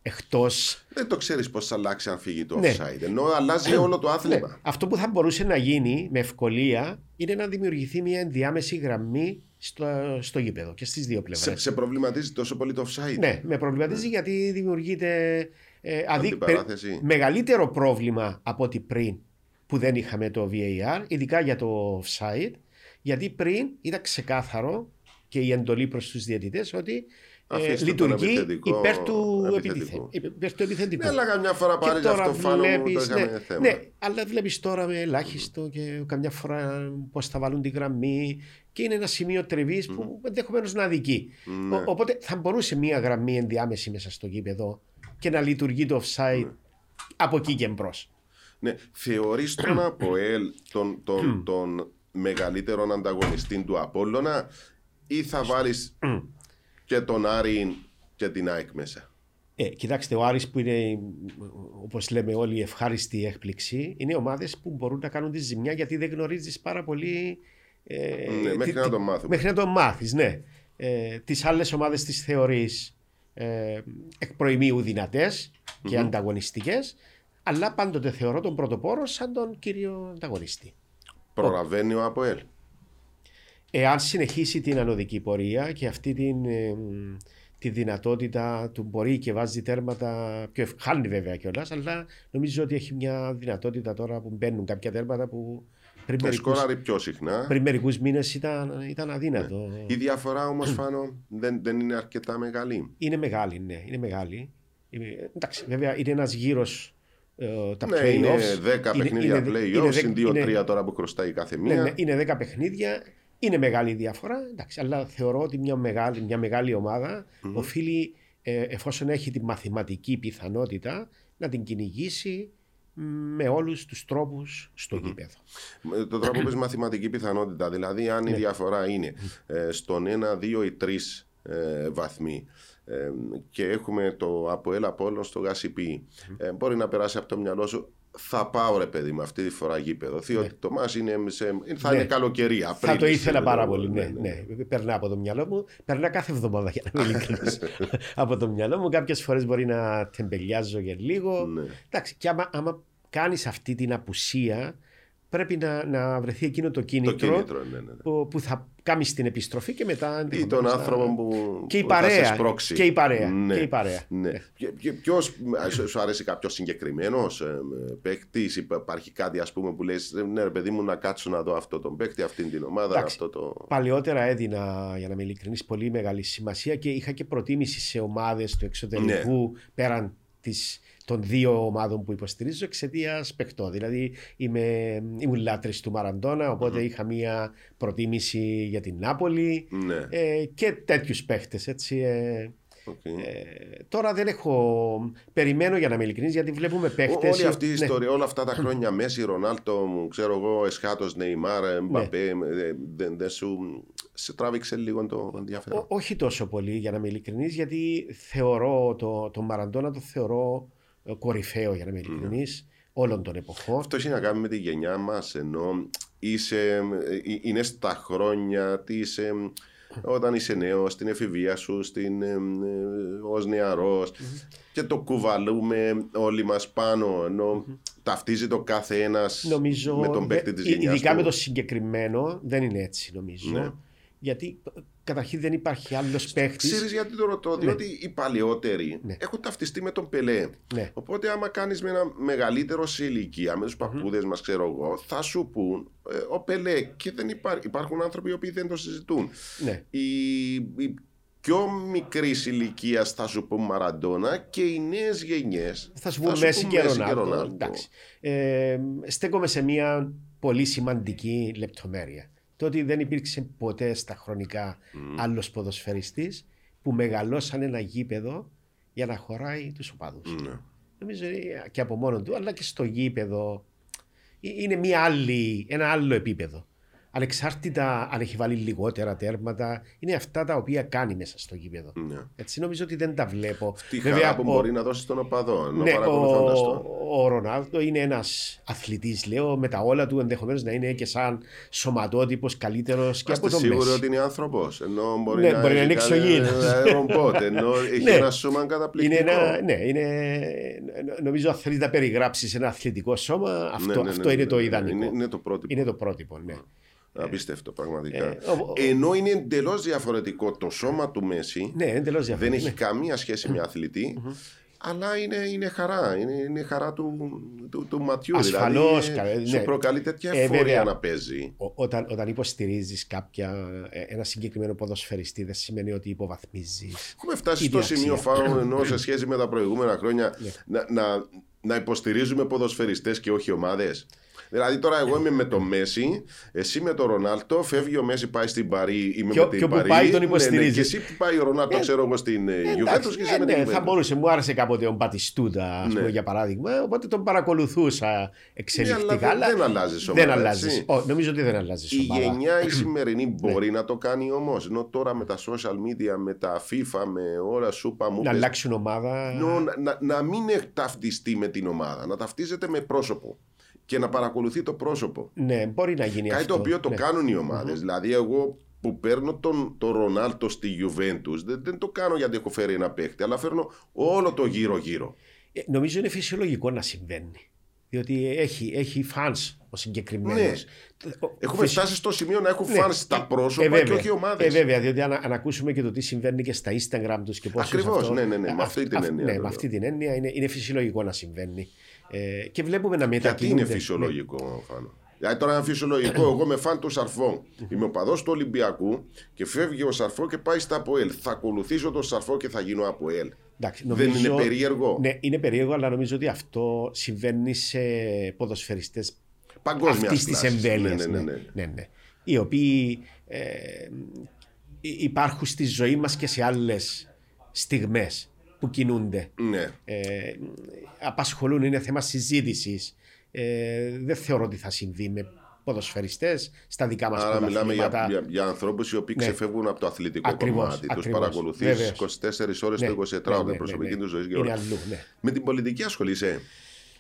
εκτός. δεν το ξέρεις πώς θα αλλάξει αν φύγει το Ναι. offside. Ενώ αλλάζει όλο το άθλημα. Αυτό που θα μπορούσε να γίνει με ευκολία είναι να δημιουργηθεί μια ενδιάμεση γραμμή στο, στο γήπεδο και στις δύο πλευρές. Σε, σε προβληματίζει τόσο πολύ το offside; Ναι, με προβληματίζει γιατί δημιουργείται Ε, αδί- Αντιπαράθεση. πε- μεγαλύτερο πρόβλημα από ό,τι πριν που δεν είχαμε το VAR, ειδικά για το offside, γιατί πριν ήταν ξεκάθαρο και η εντολή προς τους διαιτητές ότι ε, Αφήστε τον λειτουργεί επιθετικό- υπέρ του επιθετικού. επιθετικού. Υπέρ του επιθετικού. Ναι, αλλά καμιά φορά Και πάλι για τώρα αυτό φάνο μου το βλέπεις, είχαμε ναι, θέμα. ναι, αλλά βλέπεις τώρα με ελάχιστο και καμιά φορά πώς θα βάλουν τη γραμμή και είναι ένα σημείο τριβής που ενδεχομένως να αδικεί. Ναι. Ο- οπότε θα μπορούσε μια γραμμή ενδιάμεση μέσα στο γήπεδο και να λειτουργεί το offside από εκεί και μπρος. Ναι, θεωρείς τον ΑΠΟΕΛ τον, τον, τον μεγαλύτερο ανταγωνιστή του Απόλλωνα ή θα βάλεις και τον Άρη και την ΑΕΚ μέσα. Ε, κοιτάξτε, ο Άρης που είναι, όπως λέμε όλοι, η ευχάριστη έκπληξη, είναι ομάδες που μπορούν να κάνουν τη ζημιά γιατί δεν γνωρίζεις πάρα πολύ. Ε, Ναι, μέχρι τι- να τι- τον μάθουμε. Μέχρι να τον μάθεις, ναι. Ε, τις άλλες ομάδες τις θεωρείς ε, εκ προημίου δυνατές και ανταγωνιστικές, αλλά πάντοτε θεωρώ τον πρωτοπόρο σαν τον κύριο ανταγωνιστή. Προλαβαίνει ο ΑΠΟΕΛ. Εάν συνεχίσει την ανωδική πορεία και αυτή την, ε, τη δυνατότητα του μπορεί και βάζει τέρματα πιο ευ... χάνει βέβαια κιόλας, αλλά νομίζω ότι έχει μια δυνατότητα τώρα που μπαίνουν κάποια τέρματα που πριν Ε, μερικούς, Σκόραρει πιο συχνά. πριν μερικούς μήνες ήταν, ήταν αδύνατο. Η διαφορά όμως φάνω δεν, δεν είναι αρκετά μεγάλη. Είναι μεγάλη, ναι, είναι μεγάλη. Είναι- εντάξει, βέβαια είναι ένας γύρος ε, τα Ναι, playoffs. είναι 10 Είναι- παιχνίδια είναι- playoffs, είναι συν δεκ- 2-3 είναι- τώρα που χρωστάει κάθε Ναι, μία. ναι, είναι 10 παιχνίδια. Είναι μεγάλη διαφορά. Εντάξει, αλλά θεωρώ ότι μια μεγάλη, μια μεγάλη ομάδα οφείλει, ε, εφόσον έχει τη μαθηματική πιθανότητα, να την κυνηγήσει μ, με όλους τους τρόπους στο γήπεδο. Με Το τρόπο πες μαθηματική πιθανότητα. Δηλαδή, αν Ναι. η διαφορά είναι ε, στον 1, 2 ή 3 ε, βαθμοί ε, και έχουμε το ΑΠΟΕΛ Απόλλων στο ΓΑΣΥΠΗ, ε, μπορεί να περάσει από το μυαλό σου. Θα πάω ρε παιδί μου αυτή τη φορά γήπεδο. Διότι το μας είναι σε, θα Ναι. είναι καλοκαιρία. Θα το Απρίλης, ήθελα ε, πάρα ναι, πολύ. Ναι, ναι, Περνά από το μυαλό μου. Περνά κάθε εβδομάδα για να είμαι ειλικρινής. από το μυαλό μου. Κάποιες φορές μπορεί να τεμπελιάζω για λίγο. Ναι. Εντάξει, και άμα, άμα κάνεις αυτή την απουσία, πρέπει να, να βρεθεί εκείνο το Το κίνητρο, κίνητρο, ναι, ναι. ναι. που, που θα κάνει την επιστροφή και μετά. Ή τον ενδεχομένως να- άνθρωπο που, Και η που θα σε παρέα. σπρώξει. Και η παρέα. Ναι. Και η παρέα. Ναι. Ποιο σου αρέσει κάποιος συγκεκριμένος παίκτης, υπάρχει κάτι ας πούμε που λες ναι, ρε παιδί μου, να κάτσω να δω αυτό τον παίκτη, αυτήν την ομάδα, Εντάξει. αυτό το. Παλαιότερα έδινα, για να είμαι ειλικρινή, πολύ μεγάλη σημασία και είχα και προτίμηση σε ομάδες του εξωτερικού Ναι. πέραν της, των δύο ομάδων που υποστηρίζω εξαιτίας παιχτών. Δηλαδή είμαι, ήμουν λάτρης του Μαραντόνα, οπότε είχα μία προτίμηση για την Νάπολη Ναι. ε, και τέτοιους παίχτες. Έτσι, ε, οκ. ε, τώρα δεν έχω. Περιμένω για να είμαι ειλικρινής, γιατί βλέπουμε παίχτες. Όλη αυτή η ιστορία, όλα αυτά τα χρόνια Μέσι, Ρονάλντο, ξέρω εγώ, εσχάτως, Νεϊμάρ, Μπαπέ, ε, δεν δεν σου σε τράβηξε λίγο το ενδιαφέρον; όχι τόσο πολύ, για να είμαι ειλικρινής, γιατί θεωρώ το, το Μαραντόνα το θεωρώ ε, κορυφαίο, για να είμαι ειλικρινής, όλων των εποχών. Αυτό έχει να κάνει με τη γενιά μας, ενώ είσαι, ε, είναι στα χρόνια της. Όταν είσαι νέος, στην εφηβεία σου, στην, ε, ε, ως νεαρός και το κουβαλούμε όλοι μας πάνω ενώ ταυτίζει το κάθε ένας Νομίζω, με τον δε- παίκτη της ει- γενιάς ειδικά του. με το συγκεκριμένο, δεν είναι έτσι νομίζω. Ναι. Γιατί ε, καταρχήν δεν υπάρχει άλλος παίχτης. Ξέρεις γιατί το ρωτώ, διότι οι παλαιότεροι Ναι. έχουν ταυτιστεί με τον Πελέ. Ναι. Οπότε, άμα κάνεις με ένα μεγαλύτερο σε ηλικία, με τους παππούδες μας, ξέρω εγώ, θα σου πούν ε, ο Πελέ και δεν υπάρχει. Υπάρχουν άνθρωποι οι οποίοι δεν το συζητούν. Ναι. Οι, οι πιο μικρή ηλικία θα σου πούν Μαραντόνα και οι νέες γενιές. Θα σου πω Μέση και Ρονάλντο. Εντάξει. Ε, στέκομαι σε μια πολύ σημαντική λεπτομέρεια. Το ότι δεν υπήρξε ποτέ στα χρονικά άλλος ποδοσφαιριστής που μεγαλώσαν ένα γήπεδο για να χωράει τους οπαδούς. Ναι. Νομίζω είναι και από μόνο του, αλλά και στο γήπεδο ε, είναι μια άλλη, ένα άλλο επίπεδο. Ανεξάρτητα αν έχει βάλει λιγότερα τέρματα, είναι αυτά τα οποία κάνει μέσα στο γήπεδο. Ναι. Έτσι νομίζω ότι δεν τα βλέπω. Τη χαρά που μπορεί να δώσει στον οπαδό, ενώ ναι, παρακολουθώντας ο, τον. ο Ρονάλντο είναι ένας αθλητής, λέω, με τα όλα του ενδεχομένως να είναι και σαν σωματότυπος καλύτερος και από Είμαστε τον σίγουροι Μέση. ότι είναι άνθρωπος. Ενώ μπορεί Ναι, να, μπορεί να έχει είναι κάνει εξωγήινος. αερομπότ, ενώ έχει Ναι. ένα σώμα Είναι καταπληκτικό. ένα, ναι, είναι, νομίζω αν θέλεις να περιγράψεις ένα αθλητικό σώμα, αυτό, Ναι, ναι, ναι, αυτό ναι, είναι ναι, το ναι, ιδανικό. Είναι, είναι το πρότυπο. Είναι το πρότυπο, ναι. Απίστευτο πραγματικά. Ε, ο- ο- Ενώ είναι εντελώς διαφορετικό το σώμα του Μέση, Ναι, εντελώς δεν διαφορετικό. έχει καμία σχέση με αθλητή. Αλλά είναι, είναι χαρά. Είναι, είναι χαρά του, του, του ματιού. Ασφαλώς, δηλαδή, καλά, σου ναι. προκαλεί τέτοια Ε, εφορία βέβαια. να παίζει. Ό- όταν, όταν υποστηρίζεις κάποια, ε, ένα συγκεκριμένο ποδοσφαιριστή, δεν σημαίνει ότι υποβαθμίζεις. Έχουμε φτάσει ίδια στο σημείο αξία. φάου ενώ σε σχέση με τα προηγούμενα χρόνια Ναι. να, να, να υποστηρίζουμε ποδοσφαιριστές και όχι ομάδες; Δηλαδή τώρα εγώ είμαι με τον Μέση, εσύ με τον Ρονάλτο, φεύγει ο Μέση πάει στην Παρή, είμαι Και με ο- την και όπου Παρή. πάει τον ναι, υποστηρίζεις. και εσύ που πάει ο Ρονάλτο, ξέρω εγώ στην ε, Εντάξει, Juventus και ε, εσύ με ναι, την θα Juventus. μπορούσε. Μου άρεσε κάποτε ο Μπατιστούτα, ας Ναι. πούμε, για παράδειγμα. Οπότε τον παρακολουθούσα εξελικτικά. Ναι, αλλά δεν- δεν αλλάζεις Δεν ομάδα, αλλάζεις. έτσι. Ω, νομίζω ότι δεν αλλάζει Η ομάδα. γενιά η σημερινή Ναι. μπορεί να το κάνει όμως. Ενώ τώρα με τα social media, με τα FIFA, με όλα σούπα μου. Να πες, αλλάξουν ομάδα. νο- να, να, να μην ταυτιστεί με την ομάδα, να ταυτίζεται με πρόσωπο και να παρακολουθεί το πρόσωπο. Ναι, μπορεί να γίνει Κάτι αυτό. το οποίο το ναι. κάνουν οι ομαδες Δηλαδή, εγώ που παίρνω τον, τον Ρονάλτο στη Juventus, δεν, δεν το κάνω γιατί έχω φέρει ένα παίχτη, αλλά φέρνω όλο το γύρω-γύρω. Ε, Νομίζω είναι φυσιολογικό να συμβαίνει. Διότι έχει, έχει fans ο συγκεκριμένος. Ναι. Έχουμε φτάσει στο σημείο να έχουν φαν στα πρόσωπα και όχι ομάδες. Ε, βέβαια, διότι αν, αν ακούσουμε και το τι συμβαίνει και στα Instagram τους και πώ. Ακριβώς, ναι, ναι, ναι, με αυτή την έννοια, Ναι, βέβαια. με αυτή την έννοια είναι, είναι φυσιολογικό να συμβαίνει. Ε, και βλέπουμε να Γιατί μετακινούνται. είναι φυσιολογικό, Φάνο. Δηλαδή τώρα είναι φυσιολογικό. Εγώ με φαν του Σαρφό. Είμαι οπαδός του Ολυμπιακού και φεύγει ο Σαρφό και πάει στα ΑΠΟΕΛ. Θα ακολουθήσω τον Σαρφό και θα γίνω ΑΠΟΕΛ. Εντάξει, Δεν νομίζω- είναι περίεργο; Ναι, είναι περίεργο, αλλά νομίζω ότι αυτό συμβαίνει σε ποδοσφαιριστές Παγκόσμιας αυτής της εμβέλειας. Ναι, ναι, ναι. ναι, ναι. Οι οποίοι ε, υ- υπάρχουν στη ζωή μας και σε άλλες στιγμές που κινούνται. ναι. Ε, απασχολούν, είναι θέμα συζήτησης. Ε, δεν θεωρώ ότι θα συμβεί με ποδοσφαιριστές στα δικά μας Άρα μιλάμε για, πρωταθλήματα. για, για ανθρώπους οι οποίοι Ναι. ξεφεύγουν από το αθλητικό Ακριβώς, κομμάτι. Τους ακριβώς. παρακολουθείς Βεβαίως. 24 ώρες Ναι, το 24 ναι, ώρα ναι, την προσωπική ναι, ναι. τους ζωής. Είναι αλλού, ναι. Με την πολιτική ασχολείσαι.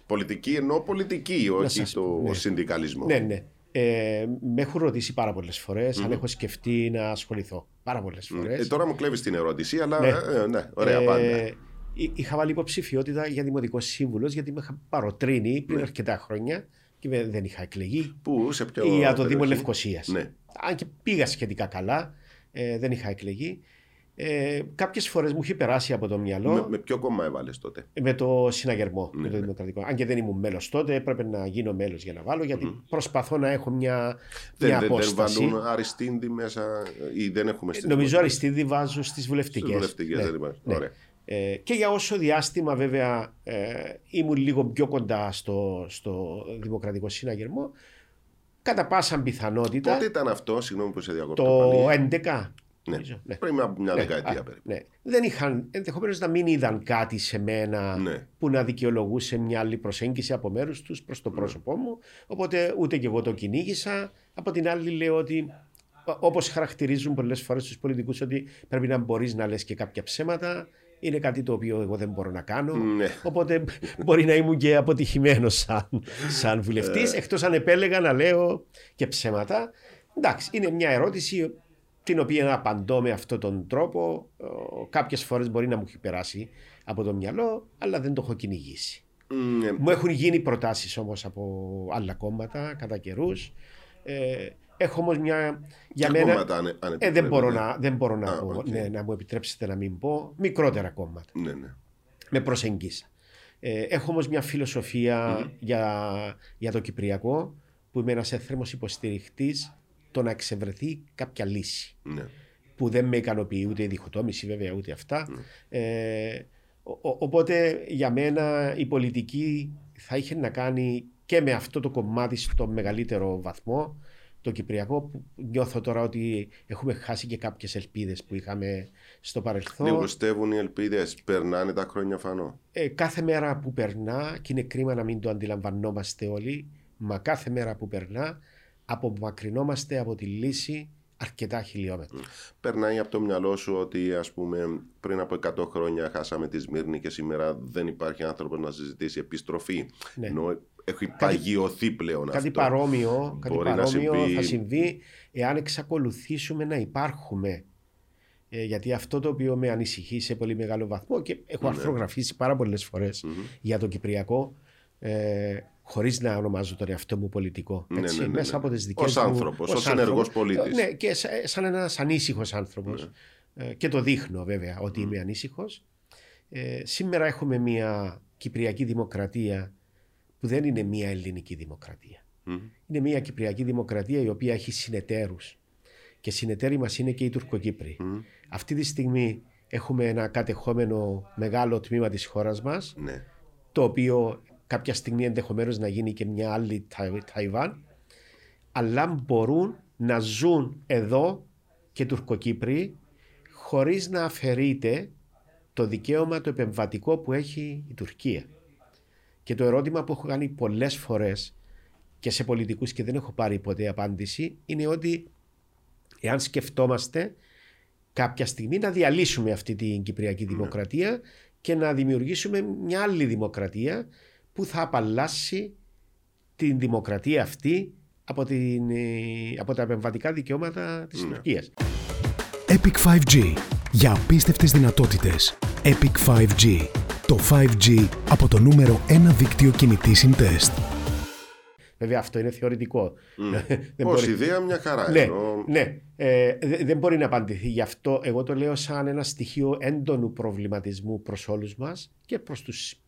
Πολιτική εννοώ πολιτική, όχι σας το πω, ναι. συνδικαλισμό. Ναι, ναι. Ε, με έχουν ρωτήσει πάρα πολλές φορές αν έχω σκεφτεί να ασχοληθώ. Πάρα πολλές φορέ. Ε, τώρα μου κλέβεις την ερώτηση, αλλά Ναι. ε, ναι, ωραία πάντα. Είχα βάλει υποψηφιότητα για δημοτικό σύμβουλος γιατί με είχα παροτρύνει πριν Ναι. αρκετά χρόνια και με- δεν είχα εκλεγεί. Πού, σε ποιο. για το Δήμο περιοχή; Λευκοσίας. Ναι. Αν και πήγα σχετικά καλά, ε, δεν είχα εκλεγεί. Ε, Κάποιες φορές μου είχε περάσει από το μυαλό Με, με ποιο κόμμα έβαλες τότε; με το συναγερμό, με το ναι. Δημοκρατικό. Αν και δεν ήμουν μέλος τότε, έπρεπε να γίνω μέλος για να βάλω, γιατί προσπαθώ να έχω μια, Δεν, μια δεν, δεν απόσταση. βάλουν αριστίνδη μέσα ή δεν έχουμε στην Νομίζω αριστείδη βάζω στις βουλευτικές. βουλευτικές, δεν υπάρχει. Ωραία. Ε, και για όσο διάστημα βέβαια ε, ήμουν λίγο πιο κοντά στο, στο Δημοκρατικό Συναγερμό, κατά πάσα πιθανότητα Πότε ήταν αυτό, συγγνώμη που σε διακόπτω το πάλι. 11. Ναι. νομίζω, ναι. Πριν από μια Ναι, δεκαετία α, περίπου. ναι. Δεν είχαν, ενδεχομένως να μην είδαν κάτι σε μένα Ναι. που να δικαιολογούσε μια άλλη προσέγγιση από μέρους τους προς το πρόσωπό μου. Οπότε ούτε και εγώ το κυνήγησα. Από την άλλη, λέω ότι όπως χαρακτηρίζουν πολλές φορές τους πολιτικούς, ότι πρέπει να μπορείς να λες και κάποια ψέματα. Είναι κάτι το οποίο εγώ δεν μπορώ να κάνω. Ναι. Οπότε μπορεί να ήμουν και αποτυχημένος σαν, σαν βουλευτής, Ε. εκτός αν επέλεγα να λέω και ψέματα. Εντάξει, είναι μια ερώτηση την οποία απαντώ με αυτόν τον τρόπο. Κάποιες φορές μπορεί να μου έχει περάσει από το μυαλό, αλλά δεν το έχω κυνηγήσει. Ναι. Μου έχουν γίνει προτάσεις όμως από άλλα κόμματα κατά καιρούς. Ε, έχω όμως μια. Για Ποια μένα. κόμματα, αν- αν ε, δεν επιτρέπετε. μπορώ, να, δεν μπορώ να, Α, πω, οκ. ναι, να μου επιτρέψετε να μην πω. Μικρότερα κόμματα Ναι, ναι. με προσέγγισαν. Ε, έχω όμως μια φιλοσοφία για, για το Κυπριακό που είμαι ένας ένθερμος υποστηριχτής το να εξευρεθεί κάποια λύση ναι. που δεν με ικανοποιεί ούτε η διχοτόμηση βέβαια ούτε αυτά. Ε, ο- ο- οπότε για μένα η πολιτική θα είχε να κάνει και με αυτό το κομμάτι στο μεγαλύτερο βαθμό το Κυπριακό που νιώθω τώρα ότι έχουμε χάσει και κάποιες ελπίδες που είχαμε στο παρελθόν. Λιγοστεύουν οι ελπίδες, περνάνε τα χρόνια φανώ. Ε, κάθε μέρα που περνά, και είναι κρίμα να μην το αντιλαμβανόμαστε όλοι, μα κάθε μέρα που περνά, απομακρυνόμαστε από τη λύση αρκετά χιλιόμετρα. Περνάει από το μυαλό σου ότι ας πούμε πριν από 100 χρόνια χάσαμε τη Σμύρνη και σήμερα δεν υπάρχει άνθρωπο να συζητήσει επιστροφή. Ναι. Ενώ έχει παγιωθεί πλέον Κάτι αυτό. παρόμοιο, κάτι Μπορεί να παρόμοιο συμβεί- θα συμβεί εάν εξακολουθήσουμε να υπάρχουμε. Ε, γιατί αυτό το οποίο με ανησυχεί σε πολύ μεγάλο βαθμό και έχω Ναι. αρθρογραφήσει πάρα πολλές φορές για το Κυπριακό, ε, χωρίς να ονομάζω τον εαυτό μου πολιτικό. Ναι, έτσι, ναι, ναι, μέσα ναι. από τις δικές Ως μου. άνθρωπος, ως άνθρωπος. ενεργός πολίτης. Ναι, και σα- σαν ένας ανήσυχος άνθρωπος. Ναι. Ε, και το δείχνω βέβαια ότι είμαι ανήσυχος. Ε, σήμερα έχουμε μια Κυπριακή Δημοκρατία που δεν είναι μια ελληνική δημοκρατία. Είναι μια Κυπριακή Δημοκρατία η οποία έχει συνεταίρους και συνεταίροι μας είναι και οι Τουρκοκύπροι. Αυτή τη στιγμή έχουμε ένα κατεχόμενο μεγάλο τμήμα της χώρας μας Ναι. το οποίο κάποια στιγμή ενδεχομένως να γίνει και μια άλλη Ταϊ- Ταϊβάν αλλά μπορούν να ζουν εδώ και Τουρκοκύπροι χωρίς να αφαιρείται το δικαίωμα το επεμβατικό που έχει η Τουρκία. Και το ερώτημα που έχω κάνει πολλές φορές και σε πολιτικούς και δεν έχω πάρει ποτέ απάντηση είναι ότι εάν σκεφτόμαστε κάποια στιγμή να διαλύσουμε αυτή την Κυπριακή Δημοκρατία και να δημιουργήσουμε μια άλλη δημοκρατία που θα απαλλάσσει την δημοκρατία αυτή από, την, ε, από τα επεμβατικά δικαιώματα της Τουρκίας. Epic 5G. Για απίστευτες δυνατότητες. Epic 5G. Το 5G από το νούμερο 1 δίκτυο κινητής συντεστ. Βέβαια αυτό είναι θεωρητικό. δεν Ως μπορεί- ιδέα μια χαρά. Ναι, ενώ- ναι. Ε, δε- δεν μπορεί να απαντηθεί. Γι' αυτό εγώ το λέω σαν ένα στοιχείο έντονου προβληματισμού προς όλους μας και προς τους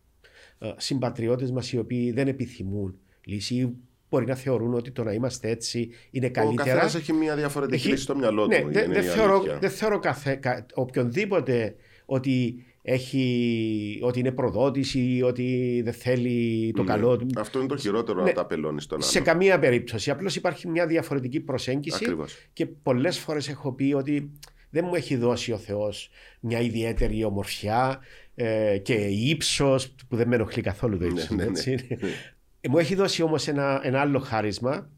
ε, συμπατριώτες μας οι οποίοι δεν επιθυμούν λύση ή μπορεί να θεωρούν ότι το να είμαστε έτσι είναι Ο καλύτερα. καθένα έχει μια διαφορετική Έχει- λύση στο μυαλό ναι, του. δεν είναι δεν η θεωρώ, αλήθεια. δεν θεωρώ καθέ, κα, οποιονδήποτε ότι, έχει, ότι είναι προδότηση ή ότι δεν θέλει το Ναι. καλό του. Αυτό είναι το χειρότερο Ναι. να τα πελώνει στον Σε άλλο. καμία περίπτωση. Απλώς υπάρχει μια διαφορετική προσέγγιση Ακριβώς. και πολλές φορές έχω πει ότι δεν μου έχει δώσει ο Θεός μια ιδιαίτερη ομορφιά ε, και ύψος που δεν με ενοχλεί καθόλου το ύψος. ναι, ναι. Ε, Μου έχει δώσει όμως ένα, ένα άλλο χάρισμα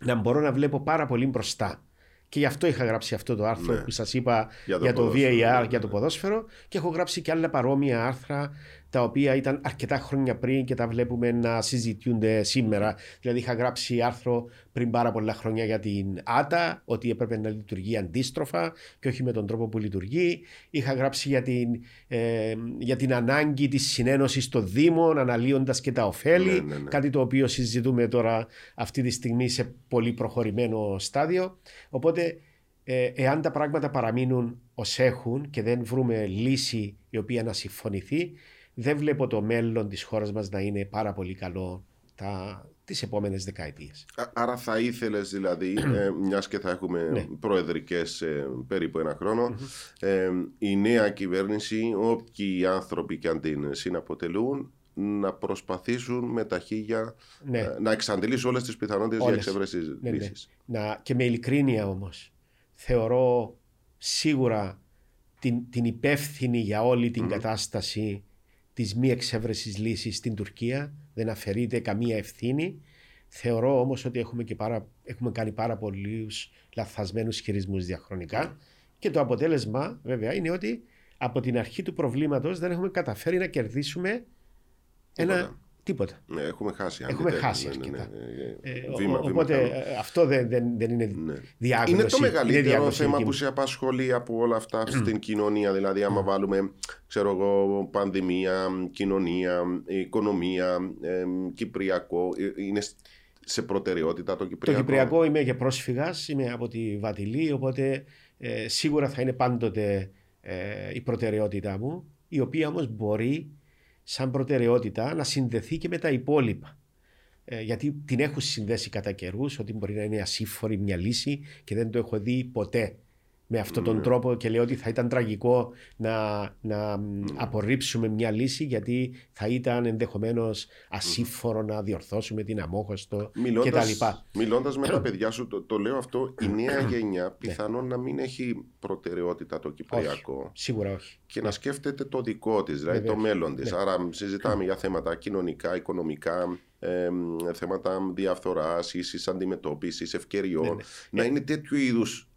να μπορώ να βλέπω πάρα πολύ μπροστά. Και γι' αυτό είχα γράψει αυτό το άρθρο Ναι. που σας είπα Για για το το, ποδόσφαιρο, VAR, ναι, για το ναι. ποδόσφαιρο και έχω γράψει και άλλα παρόμοια άρθρα τα οποία ήταν αρκετά χρόνια πριν και τα βλέπουμε να συζητιούνται σήμερα. Δηλαδή είχα γράψει άρθρο πριν πάρα πολλά χρόνια για την ΆΤΑ, ότι έπρεπε να λειτουργεί αντίστροφα και όχι με τον τρόπο που λειτουργεί. Είχα γράψει για την, ε, για την ανάγκη της συνένωσης των Δήμων, αναλύοντας και τα ωφέλη, Ναι, ναι, ναι. κάτι το οποίο συζητούμε τώρα αυτή τη στιγμή σε πολύ προχωρημένο στάδιο. Οπότε ε, εάν τα πράγματα παραμείνουν ως έχουν και δεν βρούμε λύση η οποία να συμφωνηθεί, δεν βλέπω το μέλλον της χώρας μας να είναι πάρα πολύ καλό τα, τις επόμενες δεκαετίες. Α- Άρα θα ήθελες δηλαδή, ε, μιας και θα έχουμε Ναι. προεδρικές ε, περίπου ένα χρόνο, ε, η νέα κυβέρνηση, όποιοι άνθρωποι και αν την συναποτελούν, να προσπαθήσουν με τα χίλια Ναι. ε, να εξαντλήσουν όλες τις πιθανότητες για Όλες. εξέβρεση Ναι, ναι. λύσης. Να, και με ειλικρίνεια όμως, θεωρώ σίγουρα την, την υπεύθυνη για όλη την κατάσταση της μη εξέβρεσης λύσης στην Τουρκία. Δεν αφαιρείται καμία ευθύνη. Θεωρώ όμως ότι έχουμε, και πάρα, έχουμε κάνει πάρα πολλούς λαθασμένους χειρισμούς διαχρονικά και το αποτέλεσμα βέβαια είναι ότι από την αρχή του προβλήματος δεν έχουμε καταφέρει να κερδίσουμε ένα Τίποτα. τίποτα. Ναι, έχουμε χάσει. Έχουμε αντιτέλει. χάσει Ναι, ναι, ναι. αρκετά. Ε, Ε, βήμα, ο- βήμα οπότε κάνουμε. ε, αυτό δεν, δεν, δεν είναι Ναι. διάγνωση. Είναι το μεγαλύτερο διάγνωση θέμα δική που μου. σε απασχολεί από όλα αυτά στην κοινωνία. Δηλαδή, άμα βάλουμε, ξέρω εγώ, πανδημία, κοινωνία, οικονομία, ε, κυπριακό, ε, είναι σε προτεραιότητα το Το κυπριακό. Κυπριακό είμαι και πρόσφυγας, είμαι από τη Βατιλή, οπότε ε, σίγουρα θα είναι πάντοτε ε, η προτεραιότητά μου, η οποία όμως μπορεί σαν προτεραιότητα να συνδεθεί και με τα υπόλοιπα. Ε, γιατί την έχω συνδέσει κατά καιρούς ότι μπορεί να είναι ασύμφορη μια λύση και δεν το έχω δει ποτέ με αυτόν τον τρόπο και λέω ότι θα ήταν τραγικό να, να μ, απορρίψουμε μια λύση γιατί θα ήταν ενδεχομένως ασύμφορο να διορθώσουμε την αμόχωστο Μιλώντας, κτλ. μιλώντας με τα παιδιά σου, το, το λέω αυτό, η νέα Ναι. γενιά πιθανόν να μην έχει προτεραιότητα το κυπριακό Σίγουρα όχι. και να σκέφτεται το δικό της, δηλαδή Βεβαίως. το μέλλον της. Ναι. Άρα συζητάμε για θέματα κοινωνικά, οικονομικά, ε, θέματα διαφθοράς, ίσης αντιμετώπισης, ευκαιριών. Ναι, ναι. Να είναι τέτοιου είδους η- η- ε,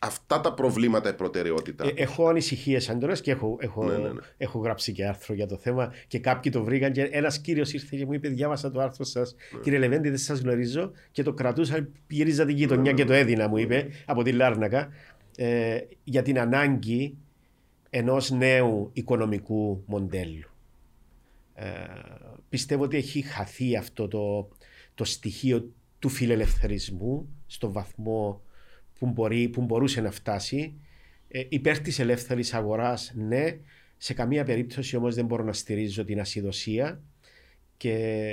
αυτά τα προβλήματα η προτεραιότητα. Ε, έχω ανησυχίες έντονε και έχω, έχω, Ναι, ναι, ναι. έχω γράψει και άρθρο για το θέμα και κάποιοι το βρήκαν. Και ένας κύριος ήρθε και μου είπε: Διάβασα το άρθρο σας. Ναι. Κύριε Λεβέντη, δεν σας γνωρίζω. Και το κρατούσα, γύριζα την Ναι, γειτονιά και το έδινα, μου είπε, από τη Λάρνακα. Ε, για την ανάγκη ενός νέου οικονομικού μοντέλου. Ε, πιστεύω ότι έχει χαθεί αυτό το, το στοιχείο του φιλελευθερισμού στον βαθμό που, μπορεί, που μπορούσε να φτάσει. Ε, υπέρ της ελεύθερης αγοράς, ναι, Σε καμία περίπτωση όμως δεν μπορώ να στηρίζω την ασυδοσία και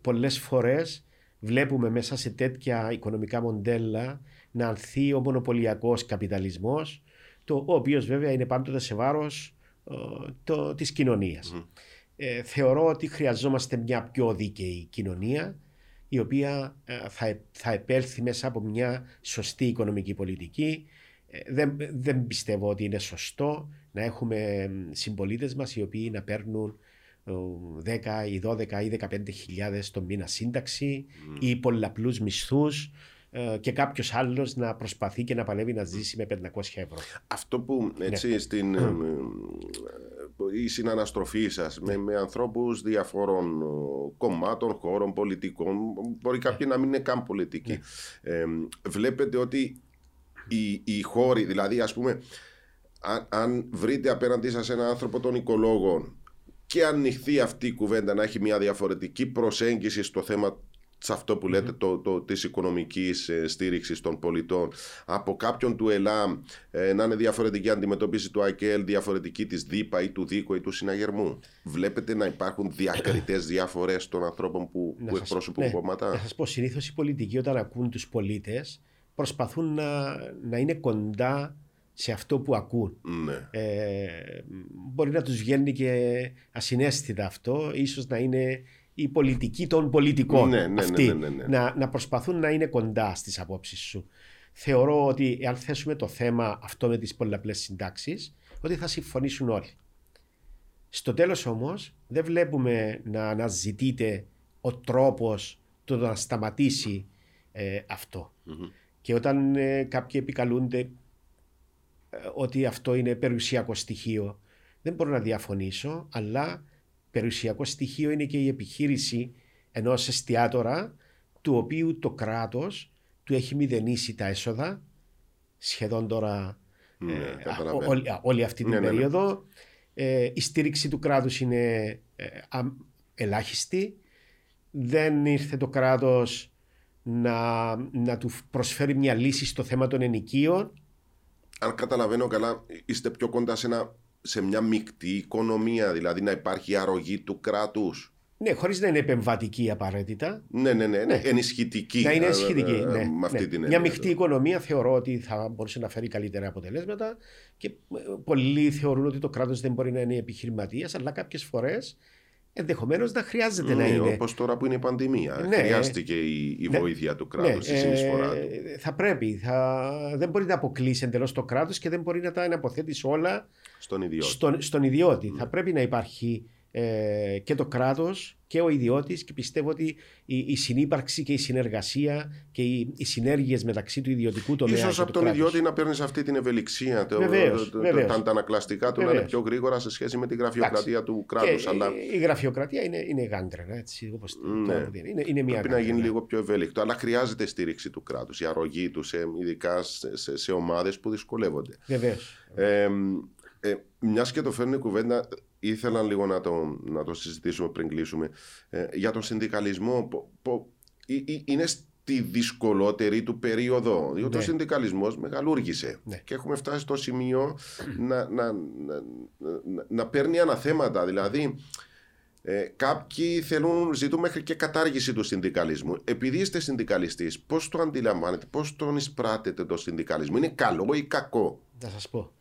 πολλές φορές βλέπουμε μέσα σε τέτοια οικονομικά μοντέλα να ανθεί ο μονοπωλιακός καπιταλισμός το, ο οποίος βέβαια είναι πάντοτε σε βάρος ε, το, της κοινωνίας. Ε, θεωρώ ότι χρειαζόμαστε μια πιο δίκαιη κοινωνία η οποία ε, θα, θα επέλθει μέσα από μια σωστή οικονομική πολιτική. Ε, δεν, δεν πιστεύω ότι είναι σωστό να έχουμε συμπολίτες μας οι οποίοι να παίρνουν 10 ή 12 ή 15 χιλιάδες το μήνα σύνταξη ή πολλαπλούς μισθούς ε, και κάποιος άλλος να προσπαθεί και να παλεύει να ζήσει με 500 ευρώ. Αυτό που έτσι ναι. στην ε, η συναναστροφή σας με, με ανθρώπους διαφόρων κομμάτων, χώρων, πολιτικών, μπορεί κάποιοι να μην είναι καν πολιτικοί. Ναι. Ε, βλέπετε ότι οι, οι χώροι, δηλαδή ας πούμε, αν, αν βρείτε απέναντί σας έναν άνθρωπο των οικολόγων και ανοιχθεί αυτή η κουβέντα να έχει μια διαφορετική προσέγγιση στο θέμα σε αυτό που λέτε το, το, της οικονομικής ε, στήριξης των πολιτών από κάποιον του ΕΛΑΜ ε, να είναι διαφορετική αντιμετώπιση του ΑΚΕΛ, διαφορετική της ΔΥΠΑ ή του ΔΥΚΟ ή του συναγερμού. Βλέπετε να υπάρχουν διακριτές διαφορές των ανθρώπων που, που εκπροσωπούν ναι, κόμματα; Να σας πω, συνήθως οι πολιτικοί όταν ακούν τους πολίτες προσπαθούν να, να είναι κοντά σε αυτό που ακούν. Ναι. Ε, μπορεί να τους βγαίνει και ασυναίσθητα αυτό, ίσως να είναι η πολιτική των πολιτικών. Ναι, ναι, αυτοί, ναι, ναι, ναι, να, να προσπαθούν να είναι κοντά στις απόψεις σου. Θεωρώ ότι αν θέσουμε το θέμα αυτό με τις πολλαπλές συντάξεις, ότι θα συμφωνήσουν όλοι. Στο τέλος όμως δεν βλέπουμε να αναζητείται ο τρόπος το να σταματήσει ε, αυτο Και όταν ε, κάποιοι επικαλούνται ε, ότι αυτό είναι περιουσιακό στοιχείο, δεν μπορώ να διαφωνήσω, αλλά περιουσιακό στοιχείο είναι και η επιχείρηση ενός εστιατόρα του οποίου το κράτος του έχει μηδενίσει τα έσοδα σχεδόν τώρα ναι, ε, όλη, αυτή την ναι, ναι, ναι. περίοδο. Ε, η στήριξη του κράτους είναι ε, ελάχιστη. Δεν ήρθε το κράτος να, να του προσφέρει μια λύση στο θέμα των ενοικίων. Αν καταλαβαίνω καλά, είστε πιο κοντά σε ένα σε μια μεικτή οικονομία, δηλαδή να υπάρχει αρρωγή του κράτους. Ναι, χωρίς να είναι επεμβατική απαραίτητα. Ναι, ναι, ναι, ναι. ενισχυτική. Να είναι ενισχυτική. Ε, ναι, με αυτή ναι. την μια μεικτή οικονομία θεωρώ ότι θα μπορούσε να φέρει καλύτερα αποτελέσματα και ε, πολλοί θεωρούν ότι το κράτος δεν μπορεί να είναι επιχειρηματία, αλλά κάποιες φορές ενδεχομένως να χρειάζεται ναι, να είναι. Όπως τώρα που είναι η πανδημία. Ναι, Χρειάστηκε η, η ναι, βοήθεια του κράτους, ναι, η συνεισφορά ε, Θα πρέπει. Θα, δεν μπορεί να αποκλείσει εντελώς το κράτος και δεν μπορεί να τα αποθέτει όλα στον ιδιώτη. Στον, στον ιδιώτη. Θα πρέπει να υπάρχει ε, και το κράτος και ο ιδιώτης και πιστεύω ότι η, η συνύπαρξη και η συνεργασία και οι, οι συνέργειες μεταξύ του ιδιωτικού τομέα. Ίσως από τον ιδιώτη να παίρνεις αυτή την ευελιξία. Βεβαίως, το, βεβαίως. Τα, τα ανακλαστικά του να είναι πιο γρήγορα σε σχέση με τη γραφειοκρατία του κράτους. Αλλά... Η γραφειοκρατία είναι, είναι γάντρενα, έτσι όπως ναι. το είναι, είναι μια Πρέπει να γίνει λίγο πιο ευέλικτο. Αλλά χρειάζεται στήριξη του κράτους, η αρρωγή του, ειδικά σε, σε, σε ομάδες που δυσκολεύονται. Βεβαίως. Ε, ε, Μιας και το φέρνει κουβέντα, ήθελα λίγο να το, να το συζητήσουμε πριν κλείσουμε. Ε, για τον συνδικαλισμό, πο, πο, είναι στη δυσκολότερη του περίοδο. Διότι ναι. ο συνδικαλισμός μεγαλούργησε. Ναι. Και έχουμε φτάσει στο σημείο να, να, να, να, να παίρνει αναθέματα. Δηλαδή, ε, κάποιοι θέλουν, ζητούν μέχρι και κατάργηση του συνδικαλισμού. Επειδή είστε συνδικαλιστής, πώς το αντιλαμβάνετε, πώς τον εισπράτετε το συνδικαλισμό, Είναι καλό ή κακό; Θα σας πω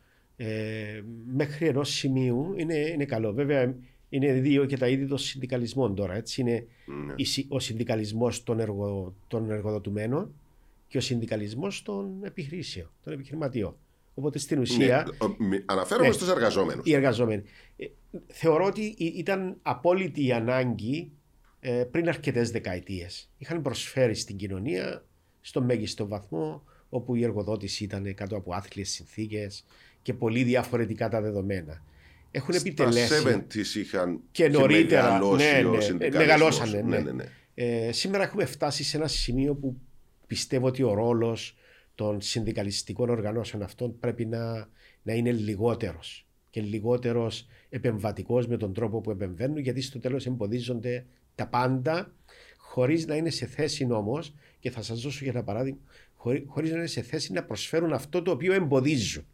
ε, μέχρι ενός σημείου είναι, είναι καλό. Βέβαια, είναι δύο και τα είδη των συνδικαλισμών τώρα. Έτσι. Είναι ναι. ο συνδικαλισμός των, εργο, των εργοδοτουμένων και ο συνδικαλισμός των επιχειρήσεων, των επιχειρηματιών. Οπότε στην ουσία. Ναι, αναφέρομαι ναι, στους εργαζόμενους. Οι εργαζόμενοι. Ε, θεωρώ ότι ήταν απόλυτη η ανάγκη ε, πριν αρκετές δεκαετίες. Είχαν προσφέρει στην κοινωνία στο μέγιστο βαθμό όπου η εργοδότηση ήταν κάτω από άθλιες συνθήκες, και πολύ διαφορετικά τα δεδομένα. Έχουν Στα επιτελέσει. Στα είχαν και νωρίτερα. ναι, ναι, μεγαλώσανε. Ναι. Ναι, ναι, ε, σήμερα έχουμε φτάσει σε ένα σημείο που πιστεύω ότι ο ρόλος των συνδικαλιστικών οργανώσεων αυτών πρέπει να, να είναι λιγότερος και λιγότερος επεμβατικός με τον τρόπο που επεμβαίνουν, γιατί στο τέλος εμποδίζονται τα πάντα, χωρίς να είναι σε θέση όμως, και θα σας δώσω για ένα παράδειγμα, χωρίς να είναι σε θέση να προσφέρουν αυτό το οποίο εμποδίζουν.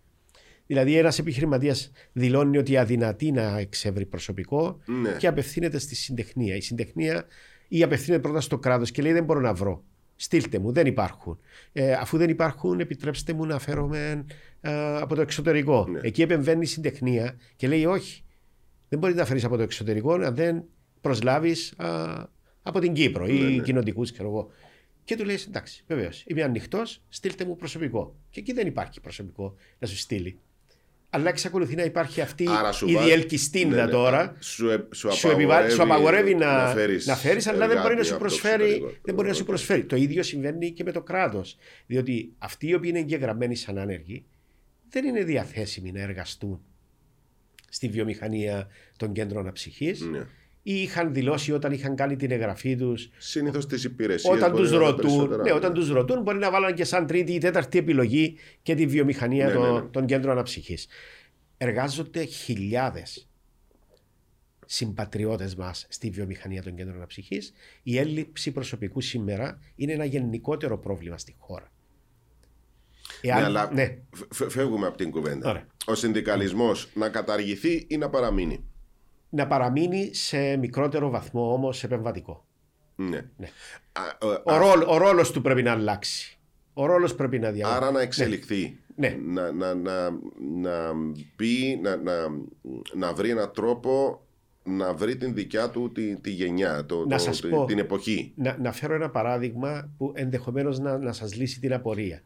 Δηλαδή, ένας επιχειρηματίας δηλώνει ότι αδυνατεί να εξεύρει προσωπικό Ναι. και απευθύνεται στη συντεχνία. Η συντεχνία ή απευθύνεται πρώτα στο κράτος και λέει: Δεν μπορώ να βρω. Στείλτε μου, δεν υπάρχουν. Ε, αφού δεν υπάρχουν, επιτρέψτε μου να φέρομαι ε, από το εξωτερικό. Ναι. Εκεί επεμβαίνει η συντεχνία και λέει: Όχι, δεν μπορεί να φέρεις από το εξωτερικό αν δεν προσλάβεις από την Κύπρο ή Ναι, ναι. κοινοτικούς, ξέρω εγώ. Και του λέει: Εντάξει, βεβαίως, είμαι ανοιχτός, στείλτε μου προσωπικό. Και εκεί δεν υπάρχει προσωπικό να σου στείλει. Αλλά εξακολουθεί να υπάρχει αυτή Άρα σου η βάζει- διελκυστίνδα Ναι, ναι. τώρα Σου, ε- σου, σου, επιβάλλει, σου απαγορεύει να, να φέρεις φέρεις, αλλά δεν μπορεί να εργάτη σου από το προσφέρει. εξωτερικό. Δεν μπορεί να σου προσφέρει. Το ίδιο συμβαίνει και με το κράτος. Διότι αυτοί οι οποίοι είναι εγγεγραμμένοι σαν άνεργοι δεν είναι διαθέσιμοι να εργαστούν στη βιομηχανία των κέντρων αψυχή Ναι. Ή είχαν δηλώσει όταν είχαν κάνει την εγγραφή τους. Συνήθως τις υπηρεσίες. Όταν τους ρωτούν, ναι, όταν τους ρωτούν, μπορεί να βάλουν και σαν τρίτη ή τέταρτη επιλογή και τη βιομηχανία Ναι, των, ναι, ναι. των κέντρων αναψυχής. Εργάζονται χιλιάδες συμπατριώτες μας στη βιομηχανία των κέντρων αναψυχής. Η έλλειψη προσωπικού σήμερα είναι ένα γενικότερο πρόβλημα στη χώρα. Ναι, Εάν- αλλά ναι, φε- φεύγουμε από την κουβέντα. Ωραία. Ο συνδικαλισμός να καταργηθεί ή να παραμείνει; Να παραμείνει σε μικρότερο βαθμό όμως επεμβατικό. Ναι. Ναι. Α, ε, Ο, ρόλ, ο ρόλος του πρέπει να αλλάξει. Ο ρόλος πρέπει να διαλύσει. Άρα να εξελιχθεί. Ναι. Να, να, να, να μπει, να, να, να βρει έναν τρόπο να βρει την δικιά του τη, τη γενιά, το, Να το- σας τη- πω. την εποχή. Να, να φέρω ένα παράδειγμα που ενδεχομένως να, να σας λύσει την απορία.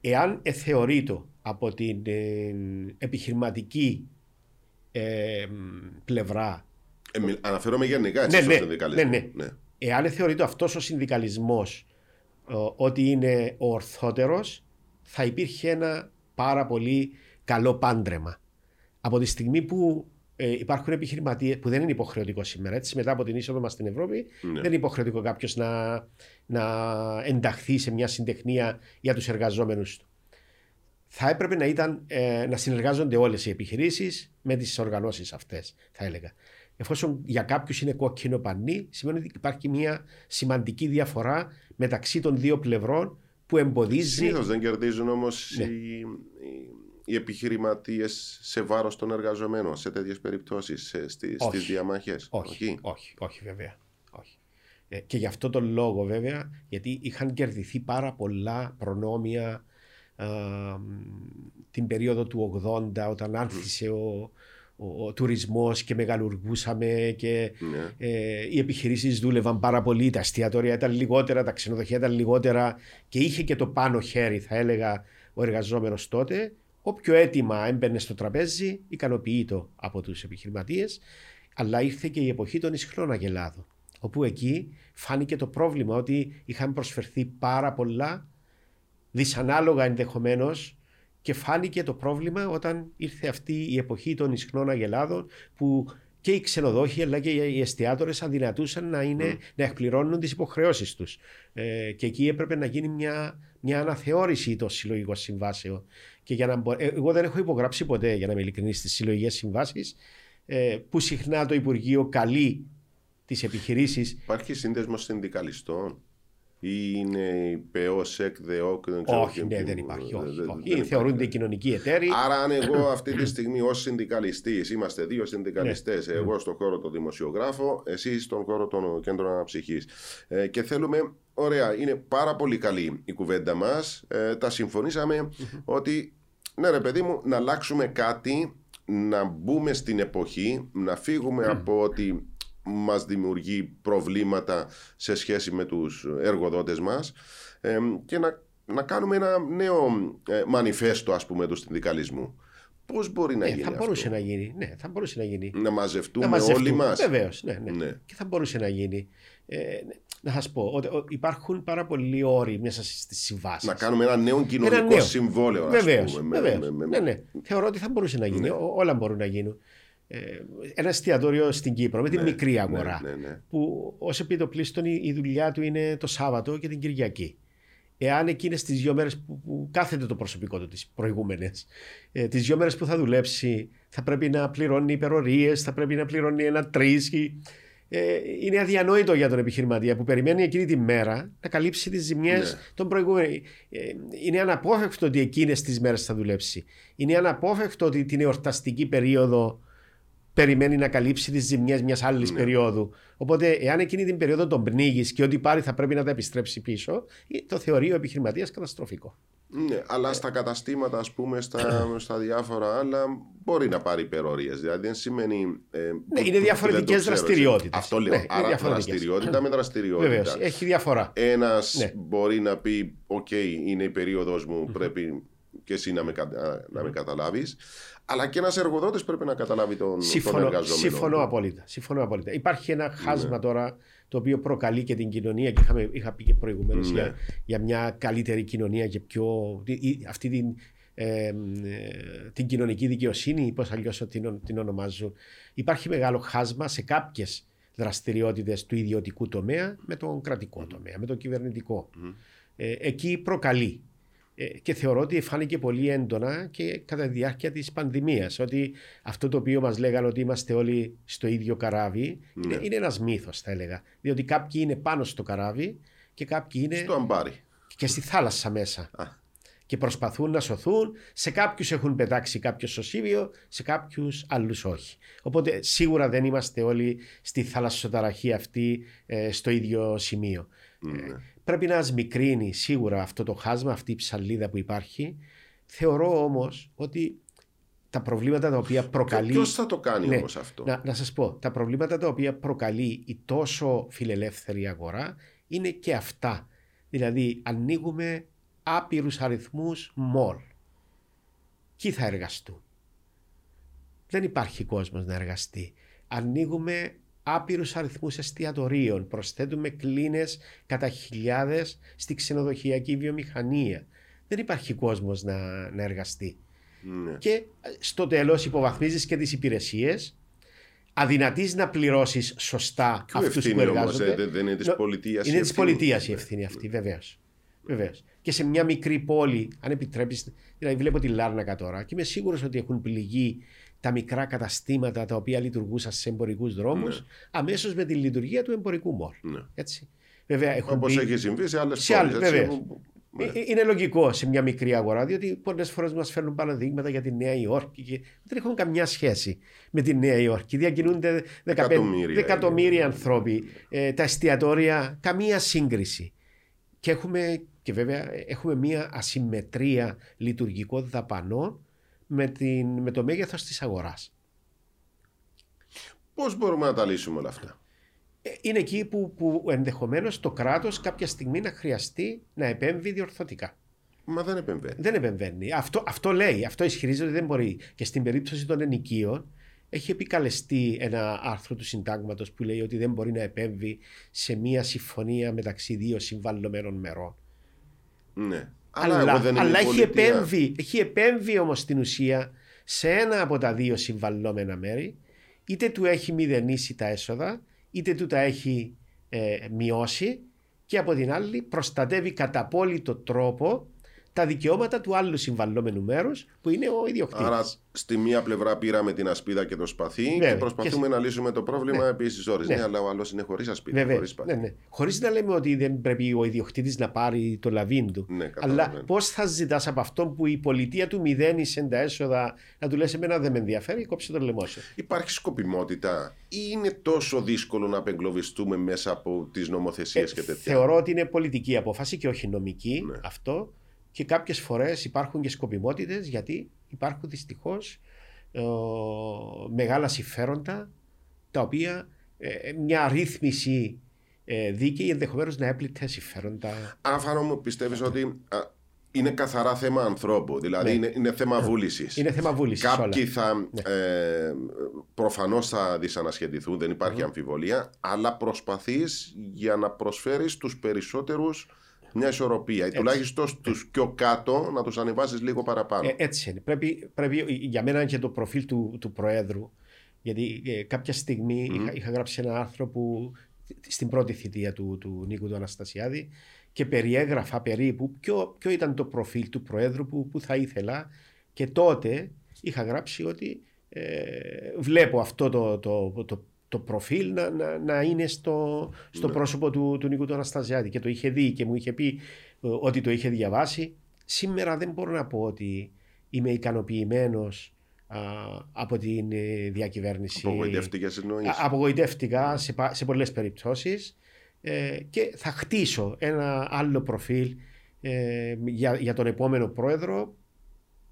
Εάν εθεωρείται από την ε, επιχειρηματική ε, πλευρά, Ε, μιλ- αναφέρομαι γενικά έτσι Ναι, στο ναι, συνδικαλισμό. ναι, ναι. εάν θεωρείται αυτός ο συνδικαλισμός ο, ότι είναι ο ορθότερος, θα υπήρχε ένα πάρα πολύ καλό πάντρεμα. Από τη στιγμή που ε, υπάρχουν επιχειρηματίες που δεν είναι υποχρεωτικό σήμερα, έτσι, μετά από την είσοδο μας στην Ευρώπη, Ναι. δεν είναι υποχρεωτικό κάποιος να, να ενταχθεί σε μια συντεχνία για τους εργαζόμενους του. Θα έπρεπε να, ήταν, ε, να συνεργάζονται όλες οι επιχειρήσεις με τις οργανώσεις αυτές, θα έλεγα. Εφόσον για κάποιους είναι κόκκινο πανί, σημαίνει ότι υπάρχει μια σημαντική διαφορά μεταξύ των δύο πλευρών που εμποδίζει. Συνήθως δεν κερδίζουν όμως Ναι. οι, οι, οι επιχειρηματίες σε βάρος των εργαζομένων σε τέτοιες περιπτώσεις, στις Όχι. διαμάχες. Όχι, όχι, όχι, βέβαια. Όχι. Ε, και γι' αυτό τον λόγο βέβαια, γιατί είχαν κερδιθεί πάρα πολλά προνόμια α, μ, την περίοδο του 80 όταν άρχισε ο, ο, ο τουρισμός και μεγαλουργούσαμε και Ναι. ε, οι επιχειρήσεις δούλευαν πάρα πολύ, τα εστιατόρια ήταν λιγότερα, τα ξενοδοχεία ήταν λιγότερα και είχε και το πάνω χέρι θα έλεγα ο εργαζόμενος τότε όποιο αίτημα έμπαινε στο τραπέζι ικανοποιείτο από τους επιχειρηματίες αλλά ήρθε και η εποχή των ισχνών αγελάδων όπου εκεί φάνηκε το πρόβλημα ότι είχαν προσφερθεί πάρα πολλά δυσανάλογα ενδεχομένως και φάνηκε το πρόβλημα όταν ήρθε αυτή η εποχή των ισχνών αγελάδων που και οι ξενοδόχοι αλλά και οι εστιατόρες αδυνατούσαν να, είναι, να εκπληρώνουν τις υποχρεώσεις τους. Ε, και εκεί έπρεπε να γίνει μια, μια αναθεώρηση των συλλογικών συμβάσεων. Και για να μπο... ε, εγώ δεν έχω υπογράψει ποτέ, για να είμαι ειλικρινής, στις συλλογικές συμβάσεις ε, που συχνά το Υπουργείο καλεί τις επιχειρήσεις Υπάρχει σύνδεσμος συνδικαλιστών ή είναι η ΠΕΟΣΕΚ, ΔΕΟΚ, δεν ξέρω όχι, ποιο- ναι, ποιο- δεν υπάρχει. Όχι, δεν- όχι. δεν υπάρχει. Θεωρούνται κοινωνικοί εταίροι. Άρα, αν εγώ αυτή τη στιγμή ως συνδικαλιστής, είμαστε δύο συνδικαλιστές, Ναι. εγώ στον χώρο των δημοσιογράφων, εσύ στον χώρο των κέντρων αναψυχής. Ε, και θέλουμε, ωραία, είναι πάρα πολύ καλή η κουβέντα μας. Ε, τα συμφωνήσαμε ότι, ναι, ρε παιδί μου, να αλλάξουμε κάτι, να μπούμε στην εποχή, να φύγουμε από ότι μας δημιουργεί προβλήματα σε σχέση με τους εργοδότες μας ε, και να, να κάνουμε ένα νέο ε, μανιφέστο ας πούμε του συνδικαλισμού. Πώς μπορεί να Ε, γίνει θα μπορούσε αυτό; να γίνει. Ναι, θα μπορούσε να γίνει. Να μαζευτούμε, να μαζευτούμε. όλοι μας. Βεβαίως, ναι, ναι. Ναι. Και θα μπορούσε να γίνει. Ε, ναι. να σας πω ότι ο- υπάρχουν πάρα πολλοί όροι μέσα στις συμβάσεις. Να κάνουμε ένα νέο κοινωνικό Ένα νέο. συμβόλαιο, ας Βεβαίως. πούμε. με- με- με- Ναι, ναι. Θεωρώ ότι θα μπορούσε να γίνει. Ναι. Ό- όλα μπορούν να γίνουν. Ε, ένα εστιατόριο στην Κύπρο με την Ναι, μικρή ναι, αγορά. ναι, ναι. Που ως επιτοπλίστων η, η δουλειά του είναι το Σάββατο και την Κυριακή. Εάν εκείνες τις δύο μέρες που, που κάθεται το προσωπικό του, τις προηγούμενες, ε, τις δύο μέρες που θα δουλέψει, θα πρέπει να πληρώνει υπερορίες, θα πρέπει να πληρώνει ένα τρεις. ε, είναι αδιανόητο για τον επιχειρηματία που περιμένει εκείνη τη μέρα να καλύψει τις ζημιές Ναι. των προηγούμενων. Ε, είναι αναπόφευκτο ότι εκείνες τις μέρες θα δουλέψει. Είναι αναπόφευκτο ότι την εορταστική περίοδο περιμένει να καλύψει τις ζημιές μιας άλλης Ναι. περίοδου. Οπότε, εάν εκείνη την περίοδο τον πνίγεις και ό,τι πάρει θα πρέπει να τα επιστρέψει πίσω, ε, το θεωρεί ο επιχειρηματίας καταστροφικό. Ναι, αλλά στα καταστήματα, ας πούμε, στα, στα διάφορα άλλα, μπορεί να πάρει υπερωρίες. Δηλαδή δεν σημαίνει. Ε, που- είναι που διαφορετικές δεν το ξέρω, δραστηριότητες. έτσι. Αυτό λέω. Ναι, είναι Άρα διαφορετικές. δραστηριότητα με δραστηριότητα. Βεβαίως, έχει διαφορά. Ένας Ναι. μπορεί να πει: Οκ, είναι η περίοδος μου, πρέπει και εσύ να με, κα- να με καταλάβεις. Αλλά και ένας εργοδότης πρέπει να καταλάβει τον, τον Συμφωνώ, εργαζόμενο. συμφωνώ, του. απόλυτα, συμφωνώ απόλυτα. Υπάρχει ένα χάσμα Ναι. τώρα το οποίο προκαλεί και την κοινωνία και είχαμε, είχα πει και προηγουμένως Ναι. για, για μια καλύτερη κοινωνία και πιο. ή- αυτή την, ε, ε, την κοινωνική δικαιοσύνη, πώς αλλιώς την, ο- την ονομάζουν. Υπάρχει μεγάλο χάσμα σε κάποιες δραστηριότητες του ιδιωτικού τομέα με τον κρατικό τομέα, με τον κυβερνητικό. Ε, εκεί προκαλεί. Ε, και θεωρώ ότι φάνηκε πολύ έντονα και κατά τη διάρκεια της πανδημίας ότι αυτό το οποίο μας λέγανε ότι είμαστε όλοι στο ίδιο καράβι Ναι. είναι, είναι ένας μύθος θα έλεγα. Διότι κάποιοι είναι πάνω στο καράβι και κάποιοι είναι Στο αμπάρι. και στη θάλασσα μέσα. Α. Και προσπαθούν να σωθούν. Σε κάποιους έχουν πετάξει κάποιο σωσίβιο, σε κάποιους άλλους όχι. Οπότε σίγουρα δεν είμαστε όλοι στη θαλασσοταραχή αυτή ε, στο ίδιο σημείο. Ναι. Πρέπει να σμικρύνει σίγουρα αυτό το χάσμα, αυτή η ψαλίδα που υπάρχει. Θεωρώ όμως ότι τα προβλήματα τα οποία προκαλεί... Ποιος θα το κάνει Ναι. όμως αυτό; Να, να σας πω, τα προβλήματα τα οποία προκαλεί η τόσο φιλελεύθερη αγορά είναι και αυτά. Δηλαδή ανοίγουμε άπειρους αριθμούς μολ. Ποιοι θα εργαστούν; Δεν υπάρχει κόσμος να εργαστεί. Ανοίγουμε άπειρους αριθμούς εστιατορίων. Προσθέτουμε κλίνες κατά χιλιάδες στη ξενοδοχειακή βιομηχανία. Δεν υπάρχει κόσμος να, να εργαστεί Ναι. και ε, στο τέλος υποβαθμίζεις και τις υπηρεσίες. Αδυνατείς να πληρώσεις σωστά Ποιο αυτούς που ευθύνη όμω, εργάζονται. δεν, δεν είναι της Νο- πολιτείας. Είναι της πολιτείας η ευθύνη αυτή, βεβαίως. Βεβαίως. Και σε μια μικρή πόλη, αν επιτρέπεις, δηλαδή βλέπω τη Λάρνακα τώρα και είμαι σίγουρος ότι έχουν πληγεί τα μικρά καταστήματα τα οποία λειτουργούσαν σε εμπορικούς δρόμους Ναι. αμέσως με τη λειτουργία του εμπορικού μόλ. Ναι. Έτσι. Βέβαια, έχουν Όπως μπει- έχει συμβεί σε άλλες σε πόλεις. άλλες, βεβαίως. Ε, ε, Είναι λογικό σε μια μικρή αγορά, διότι πολλές φορές μας φέρνουν παραδείγματα για τη Νέα Υόρκη και δεν έχουν καμιά σχέση με τη Νέα Υόρκη. Διακινούνται 15 Εκατομμύρια εκατομμύρια είναι. ανθρώποι, ε, τα εστιατόρια, καμία σύγκριση. Και, έχουμε, και βέβαια έχουμε μια ασυμμετρία λειτουργικών δαπανών με, την, με το μέγεθος της αγοράς. Πώς μπορούμε να τα λύσουμε όλα αυτά; Είναι εκεί που, που ενδεχομένως το κράτος κάποια στιγμή να χρειαστεί να επέμβει διορθωτικά. Μα δεν επεμβαίνει. Δεν επεμβαίνει. Αυτό, αυτό λέει, αυτό ισχυρίζεται ότι δεν μπορεί. Και στην περίπτωση των ενοικίων έχει επικαλεστεί ένα άρθρο του συντάγματος που λέει ότι δεν μπορεί να επέμβει σε μία συμφωνία μεταξύ δύο συμβαλλωμένων μερών. Ναι. Αλλά, εγώ δεν είμαι αλλά η έχει, πολιτεία. επέμβει, έχει επέμβει όμως στην ουσία σε ένα από τα δύο συμβαλλόμενα μέρη είτε του έχει μηδενίσει τα έσοδα είτε του τα έχει ε, μειώσει και από την άλλη προστατεύει κατά απόλυτο τρόπο τα δικαιώματα του άλλου συμβαλλόμενου μέρους που είναι ο ιδιοκτήτης. Άρα στη μία πλευρά πήραμε την ασπίδα και το σπαθί Βέβαια. και προσπαθούμε να λύσουμε το πρόβλημα Ναι. επίσης ώρε. Ναι. Ναι. αλλά ο άλλος είναι χωρίς ασπίδα. Βέβαια, Χωρίς σπαθί. ναι, ναι. Χωρίς να λέμε ότι δεν πρέπει ο ιδιοκτήτης να πάρει το λαβίν του. Ναι, αλλά καταλαβαίνω. πώς θα ζητάς από αυτόν που η πολιτεία του μηδένισε τα έσοδα να του λες εμένα δεν με ενδιαφέρει, κόψε τον λαιμό σου. Υπάρχει σκοπιμότητα ή είναι τόσο δύσκολο να απεγκλωβιστούμε μέσα από τις νομοθεσίες και τέτοια; Ε, Θεωρώ ότι είναι πολιτική απόφαση και όχι νομική Ναι. αυτό και κάποιες φορές υπάρχουν και σκοπιμότητες γιατί υπάρχουν δυστυχώς ε, μεγάλα συμφέροντα τα οποία ε, μια ρύθμιση ε, δίκαιη ενδεχομένως να έπλητε συμφέροντα. Άφανο μου πιστεύεις ότι α, είναι καθαρά θέμα ανθρώπου. Δηλαδή Ναι. είναι, είναι θέμα βούλησης. Είναι θέμα βούλησης Κάποιοι όλα. θα ε, προφανώς θα δυσανασχετηθούν, δεν υπάρχει αμφιβολία, αλλά προσπαθείς για να προσφέρεις τους περισσότερους μια ισορροπία. Ή τουλάχιστον στους πιο κάτω να τους ανεβάσεις λίγο παραπάνω. Ε, έτσι είναι. Πρέπει, πρέπει, για μένα και το προφίλ του, του Προέδρου. Γιατί ε, κάποια στιγμή είχα, είχα γράψει ένα άρθρο που στην πρώτη θητεία του, του Νίκου του Αναστασιάδη και περιέγραφα περίπου ποιο, ποιο ήταν το προφίλ του Προέδρου που, που θα ήθελα και τότε είχα γράψει ότι ε, βλέπω αυτό το, το, το, το προφίλ να, να, να είναι στο, στο Ναι. πρόσωπο του, του Νίκου του Αναστασιάτη και το είχε δει και μου είχε πει ε, ότι το είχε διαβάσει. Σήμερα δεν μπορώ να πω ότι είμαι ικανοποιημένος από την ε, διακυβέρνηση. Απογοητεύτηκε εννοεί. Α- Απογοητεύτηκα σε, πα- σε πολλές περιπτώσεις ε, και θα χτίσω ένα άλλο προφίλ ε, για, για τον επόμενο πρόεδρο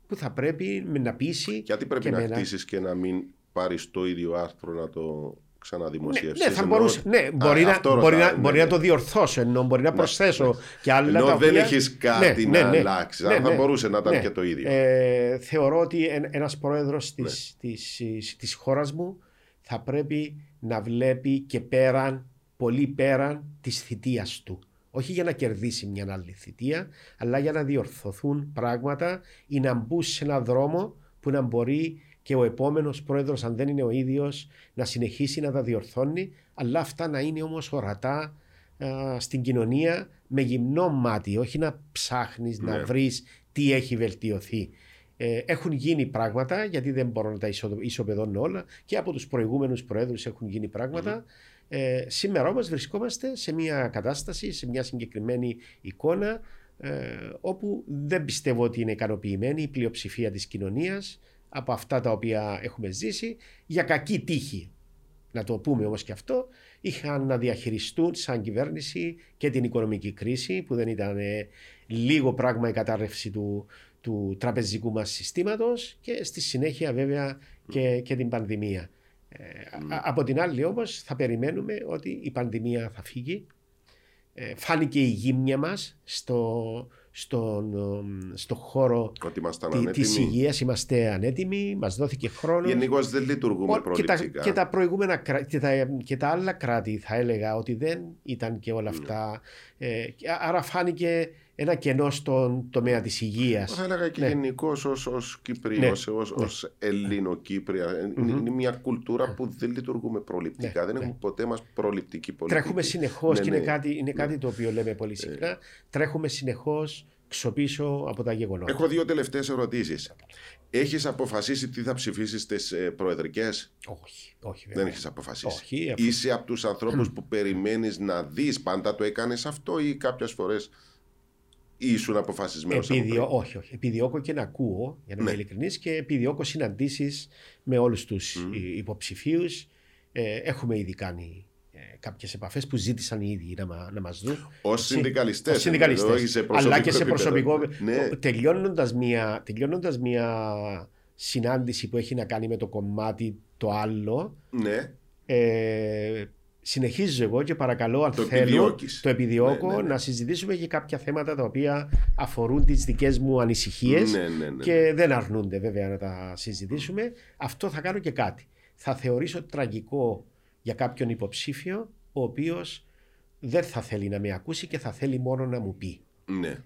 που θα πρέπει με να πείσει Γιατί πρέπει και να με ένα- χτίσεις και να μην πάρεις το ίδιο άρθρο να το ξαναδημοσιεύσεις. Ναι, θα μπορούσε, ναι, μπορεί, να, μπορεί, να, μπορεί να το διορθώσω ενώ μπορεί να προσθέσω και άλλα Ενώ τα δεν οποία- έχεις κάτι Ναι, να ναι, ναι. αλλάξεις. Ναι, αλλά θα ναι. μπορούσε να ήταν Ναι. και το ίδιο. Ε, θεωρώ ότι εν, ένας πρόεδρος Ναι. της, της, της χώρας μου θα πρέπει να βλέπει και πέραν, πολύ πέραν της θητείας του. Όχι για να κερδίσει μια άλλη θητεία, αλλά για να διορθωθούν πράγματα ή να μπουν σε έναν δρόμο που να μπορεί και ο επόμενος πρόεδρος, αν δεν είναι ο ίδιος, να συνεχίσει να τα διορθώνει, αλλά αυτά να είναι όμως ορατά α, στην κοινωνία με γυμνό μάτι, όχι να ψάχνεις να Ναι. βρεις τι έχει βελτιωθεί. Ε, έχουν γίνει πράγματα, γιατί δεν μπορώ να τα ισο- ισοπεδώνω όλα, και από τους προηγούμενους προέδρους έχουν γίνει πράγματα. Ε, σήμερα όμως βρισκόμαστε σε μια κατάσταση, σε μια συγκεκριμένη εικόνα, ε, όπου δεν πιστεύω ότι είναι ικανοποιημένη η πλειοψηφία της κοινωνίας από αυτά τα οποία έχουμε ζήσει για κακή τύχη. Να το πούμε όμως και αυτό, είχαν να διαχειριστούν σαν κυβέρνηση και την οικονομική κρίση που δεν ήταν ε, λίγο πράγμα η κατάρρευση του, του τραπεζικού μας συστήματος και στη συνέχεια βέβαια και, και την πανδημία. Ε, α- από την άλλη όμως θα περιμένουμε ότι η πανδημία θα φύγει. Ε, φάνηκε η γύμνια μας στο, στον, ε, στο χώρο Ότι ήμασταν τη, της ανέτοιμοι. υγείας, είμαστε ανέτοιμοι, μας δόθηκε χρόνος. Γενικώς δεν λειτουργούμε Ό, και, τα, προληπτικά. και τα προηγούμενα κρά- και τα, και τα άλλα κράτη θα έλεγα ότι δεν ήταν και Ναι. όλα αυτά. Ε, και άρα φάνηκε ένα κενό στον τομέα της υγείας. Θα έλεγα και Ναι. γενικώς ως Κυπρίο, Ναι. ως Ελληνοκύπρια. Είναι, είναι μια κουλτούρα που δεν λειτουργούμε προληπτικά. Ναι, Δεν ναι. έχουμε ποτέ μας προληπτική πολιτική. Τρέχουμε συνεχώς Ναι, και ναι. είναι, κάτι, είναι κάτι το οποίο λέμε πολύ Ε. συχνά. Τρέχουμε συνεχώς ξοπίσω από τα γεγονότα. Έχω δύο τελευταίες ερωτήσεις. Έχεις αποφασίσει τι θα ψηφίσεις στις προεδρικές; Όχι, όχι Δεν βέβαια. έχεις αποφασίσει. Όχι, αφού- Είσαι από τους ανθρώπους που περιμένεις να δεις. Πάντα το έκανες αυτό ή κάποιες φορές ήσουν αποφασισμένος. Επιδιώ... Όχι, όχι. Επιδιώκω και να ακούω, για να είμαι Ναι. ειλικρινής, και επιδιώκω συναντήσεις με όλους τους Μμμ. υποψηφίους. Ε, έχουμε ήδη κάνει ε, κάποιες επαφές που ζήτησαν οι ίδιοι να, μα, να μας δουν. Ω Έτσι, συνδικαλιστές. ως συνδικαλιστές. Αλλά και σε προσωπικό. Ναι. Τελειώνοντας, μια, τελειώνοντας μια συνάντηση που έχει να κάνει με το κομμάτι το άλλο, ναι. ε, συνεχίζω εγώ και παρακαλώ αν Το θέλω επιδιώκεις. το επιδιώκω Ναι, ναι, ναι. να συζητήσουμε για κάποια θέματα τα οποία αφορούν τις δικές μου ανησυχίες Ναι, ναι, ναι. και δεν αρνούνται βέβαια να τα συζητήσουμε. Αυτό θα κάνω και κάτι. Θα θεωρήσω τραγικό για κάποιον υποψήφιο ο οποίος δεν θα θέλει να με ακούσει και θα θέλει μόνο να μου πει. ναι.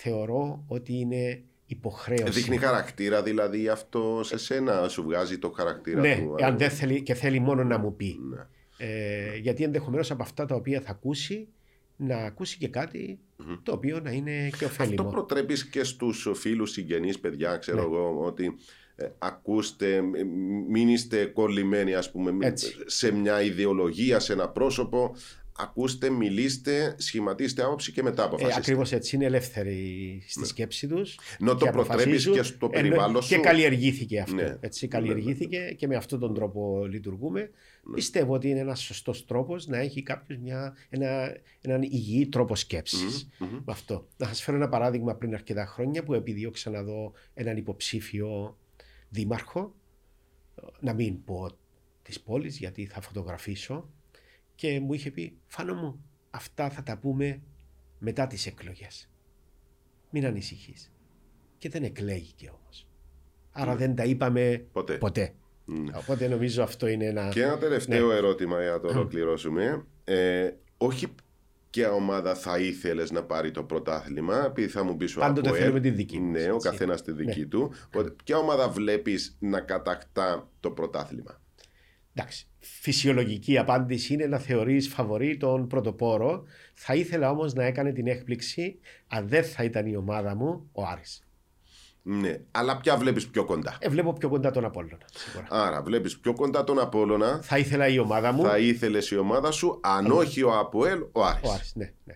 Θεωρώ ότι είναι υποχρέωση. Δείχνει χαρακτήρα δηλαδή αυτό σε σένα, σου βγάζει το χαρακτήρα ναι, του. εάν δεν θέλει και θέλει μόνο να μου πει. Ναι. Ε, γιατί ενδεχομένως από αυτά τα οποία θα ακούσει να ακούσει και κάτι το οποίο να είναι και Αυτό ωφέλιμο. προτρέπεις και στους φίλους συγγενείς παιδιά, ξέρω Ναι. εγώ, ότι ε, ακούστε, ε, μην είστε κολλημένοι ας πούμε Έτσι. σε μια ιδεολογία, σε ένα πρόσωπο. Ακούστε, μιλήστε, σχηματίστε άποψη και μετά Ε, αποφασίστε. Ακριβώς έτσι είναι ελεύθεροι στη σκέψη τους. Ενώ Ναι. το προτρέπεις και στο περιβάλλον Και σου. καλλιεργήθηκε αυτό. Ναι. Έτσι, καλλιεργήθηκε και με αυτόν τον τρόπο λειτουργούμε. Πιστεύω ότι είναι ένας σωστός τρόπος να έχει κάποιος ένα, έναν υγιή τρόπο σκέψης. Μμμ, μμμ. Με αυτό. Να σας φέρω ένα παράδειγμα πριν αρκετά χρόνια που επιδίωξα να δω έναν υποψήφιο δήμαρχο. Να μην πω της πόλης γιατί θα φωτογραφίσω. Και μου είχε πει: Φάνο μου, αυτά θα τα πούμε μετά τις εκλογές. Μην ανησυχείς. Και δεν εκλέγηκε όμως. Άρα δεν τα είπαμε Ποτέ. ποτέ. Ναι. Οπότε νομίζω αυτό είναι ένα... Και ένα τελευταίο Ναι. ερώτημα για να το ολοκληρώσουμε. Ε, όχι ποια ομάδα θα ήθελες να πάρει το πρωτάθλημα, επειδή θα μου πεις ο Πάντοτε ΑΠΟΕΛ. θέλουμε τη δική μας, Ναι, ο έτσι. καθένας τη δική Ναι. του. Οπότε, ποια ομάδα βλέπεις να κατακτά το πρωτάθλημα; Εντάξει, φυσιολογική απάντηση είναι να θεωρείς φαβορή τον πρωτοπόρο. Θα ήθελα όμως να έκανε την έκπληξη αν δεν θα ήταν η ομάδα μου ο Άρης. Ναι, αλλά ποια βλέπεις πιο κοντά. Ε, βλέπω πιο κοντά τον Απόλλωνα. Σίγουρα. Άρα βλέπεις πιο κοντά τον Απόλλωνα. Θα ήθελα η ομάδα μου. Θα ήθελες η ομάδα σου, αν όχι ο Αποέλ, ο Άρης. Ο Άρης, ναι, ναι.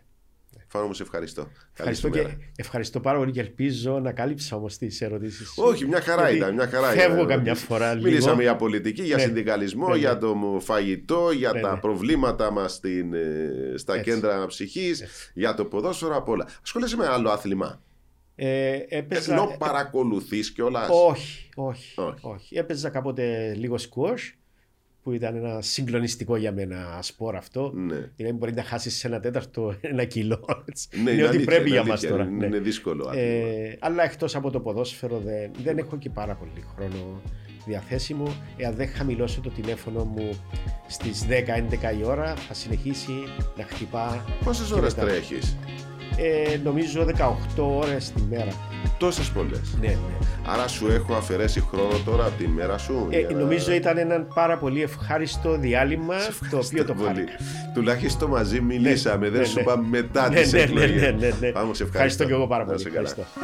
Φάνο μου σε ευχαριστώ. Καλή Ευχαριστώ, σου και, μέρα. ευχαριστώ πάρα πολύ και ελπίζω να κάλυψα όμως τις ερωτήσεις. Όχι, μια χαρά Γιατί ήταν. Μια χαρά φεύγω ήταν. καμιά φορά λίγο. Μιλήσαμε για πολιτική, για Ναι. συνδικαλισμό, Ναι, ναι. για το φαγητό, για Ναι, τα ναι. προβλήματα μας στα Έτσι. κέντρα ψυχής, για το ποδόσφαιρο, απ' όλα. Ασχολείσαι με άλλο άθλημα. Ε, έπαιζα... Ενώ παρακολουθείς κιόλας; όχι, όχι, Όχι. όχι, Έπαιζα κάποτε λίγο squash που ήταν ένα συγκλονιστικό για μένα σπορ αυτό. Ναι. Δηλαδή μπορεί να χάσεις σε ένα τέταρτο ένα κιλό. έτσι. Ναι, είναι είναι ότι αλήθεια, πρέπει είναι για μας αλήθεια, τώρα. είναι- ναι. είναι δύσκολο άθλημα. Ε, αλλά εκτός από το ποδόσφαιρο δεν, δεν έχω και πάρα πολύ χρόνο διαθέσιμο. Εάν δεν χαμηλώσω το τηλέφωνο μου στις 10-11 η ώρα θα συνεχίσει να χτυπά. Πόσες και ώρες μετά. τρέχεις, Ε, νομίζω 18 ώρες τη μέρα. Τόσες πολλές. Ναι, ναι. Άρα σου έχω αφαιρέσει χρόνο τώρα από τη μέρα σου. Ε, για να- νομίζω ήταν ένα πάρα πολύ ευχάριστο διάλειμμα το οποίο το πολύ. χάρηκα. Τουλάχιστον μαζί μιλήσαμε, Ναι, δεν ναι, σου ναι. πάμε μετά Ναι, τις ναι, ναι, εκλογές. ναι, ναι, ναι. Πάμε, σε Ευχαριστώ και εγώ πάρα Να πολύ. είσαι καλά. Ευχαριστώ.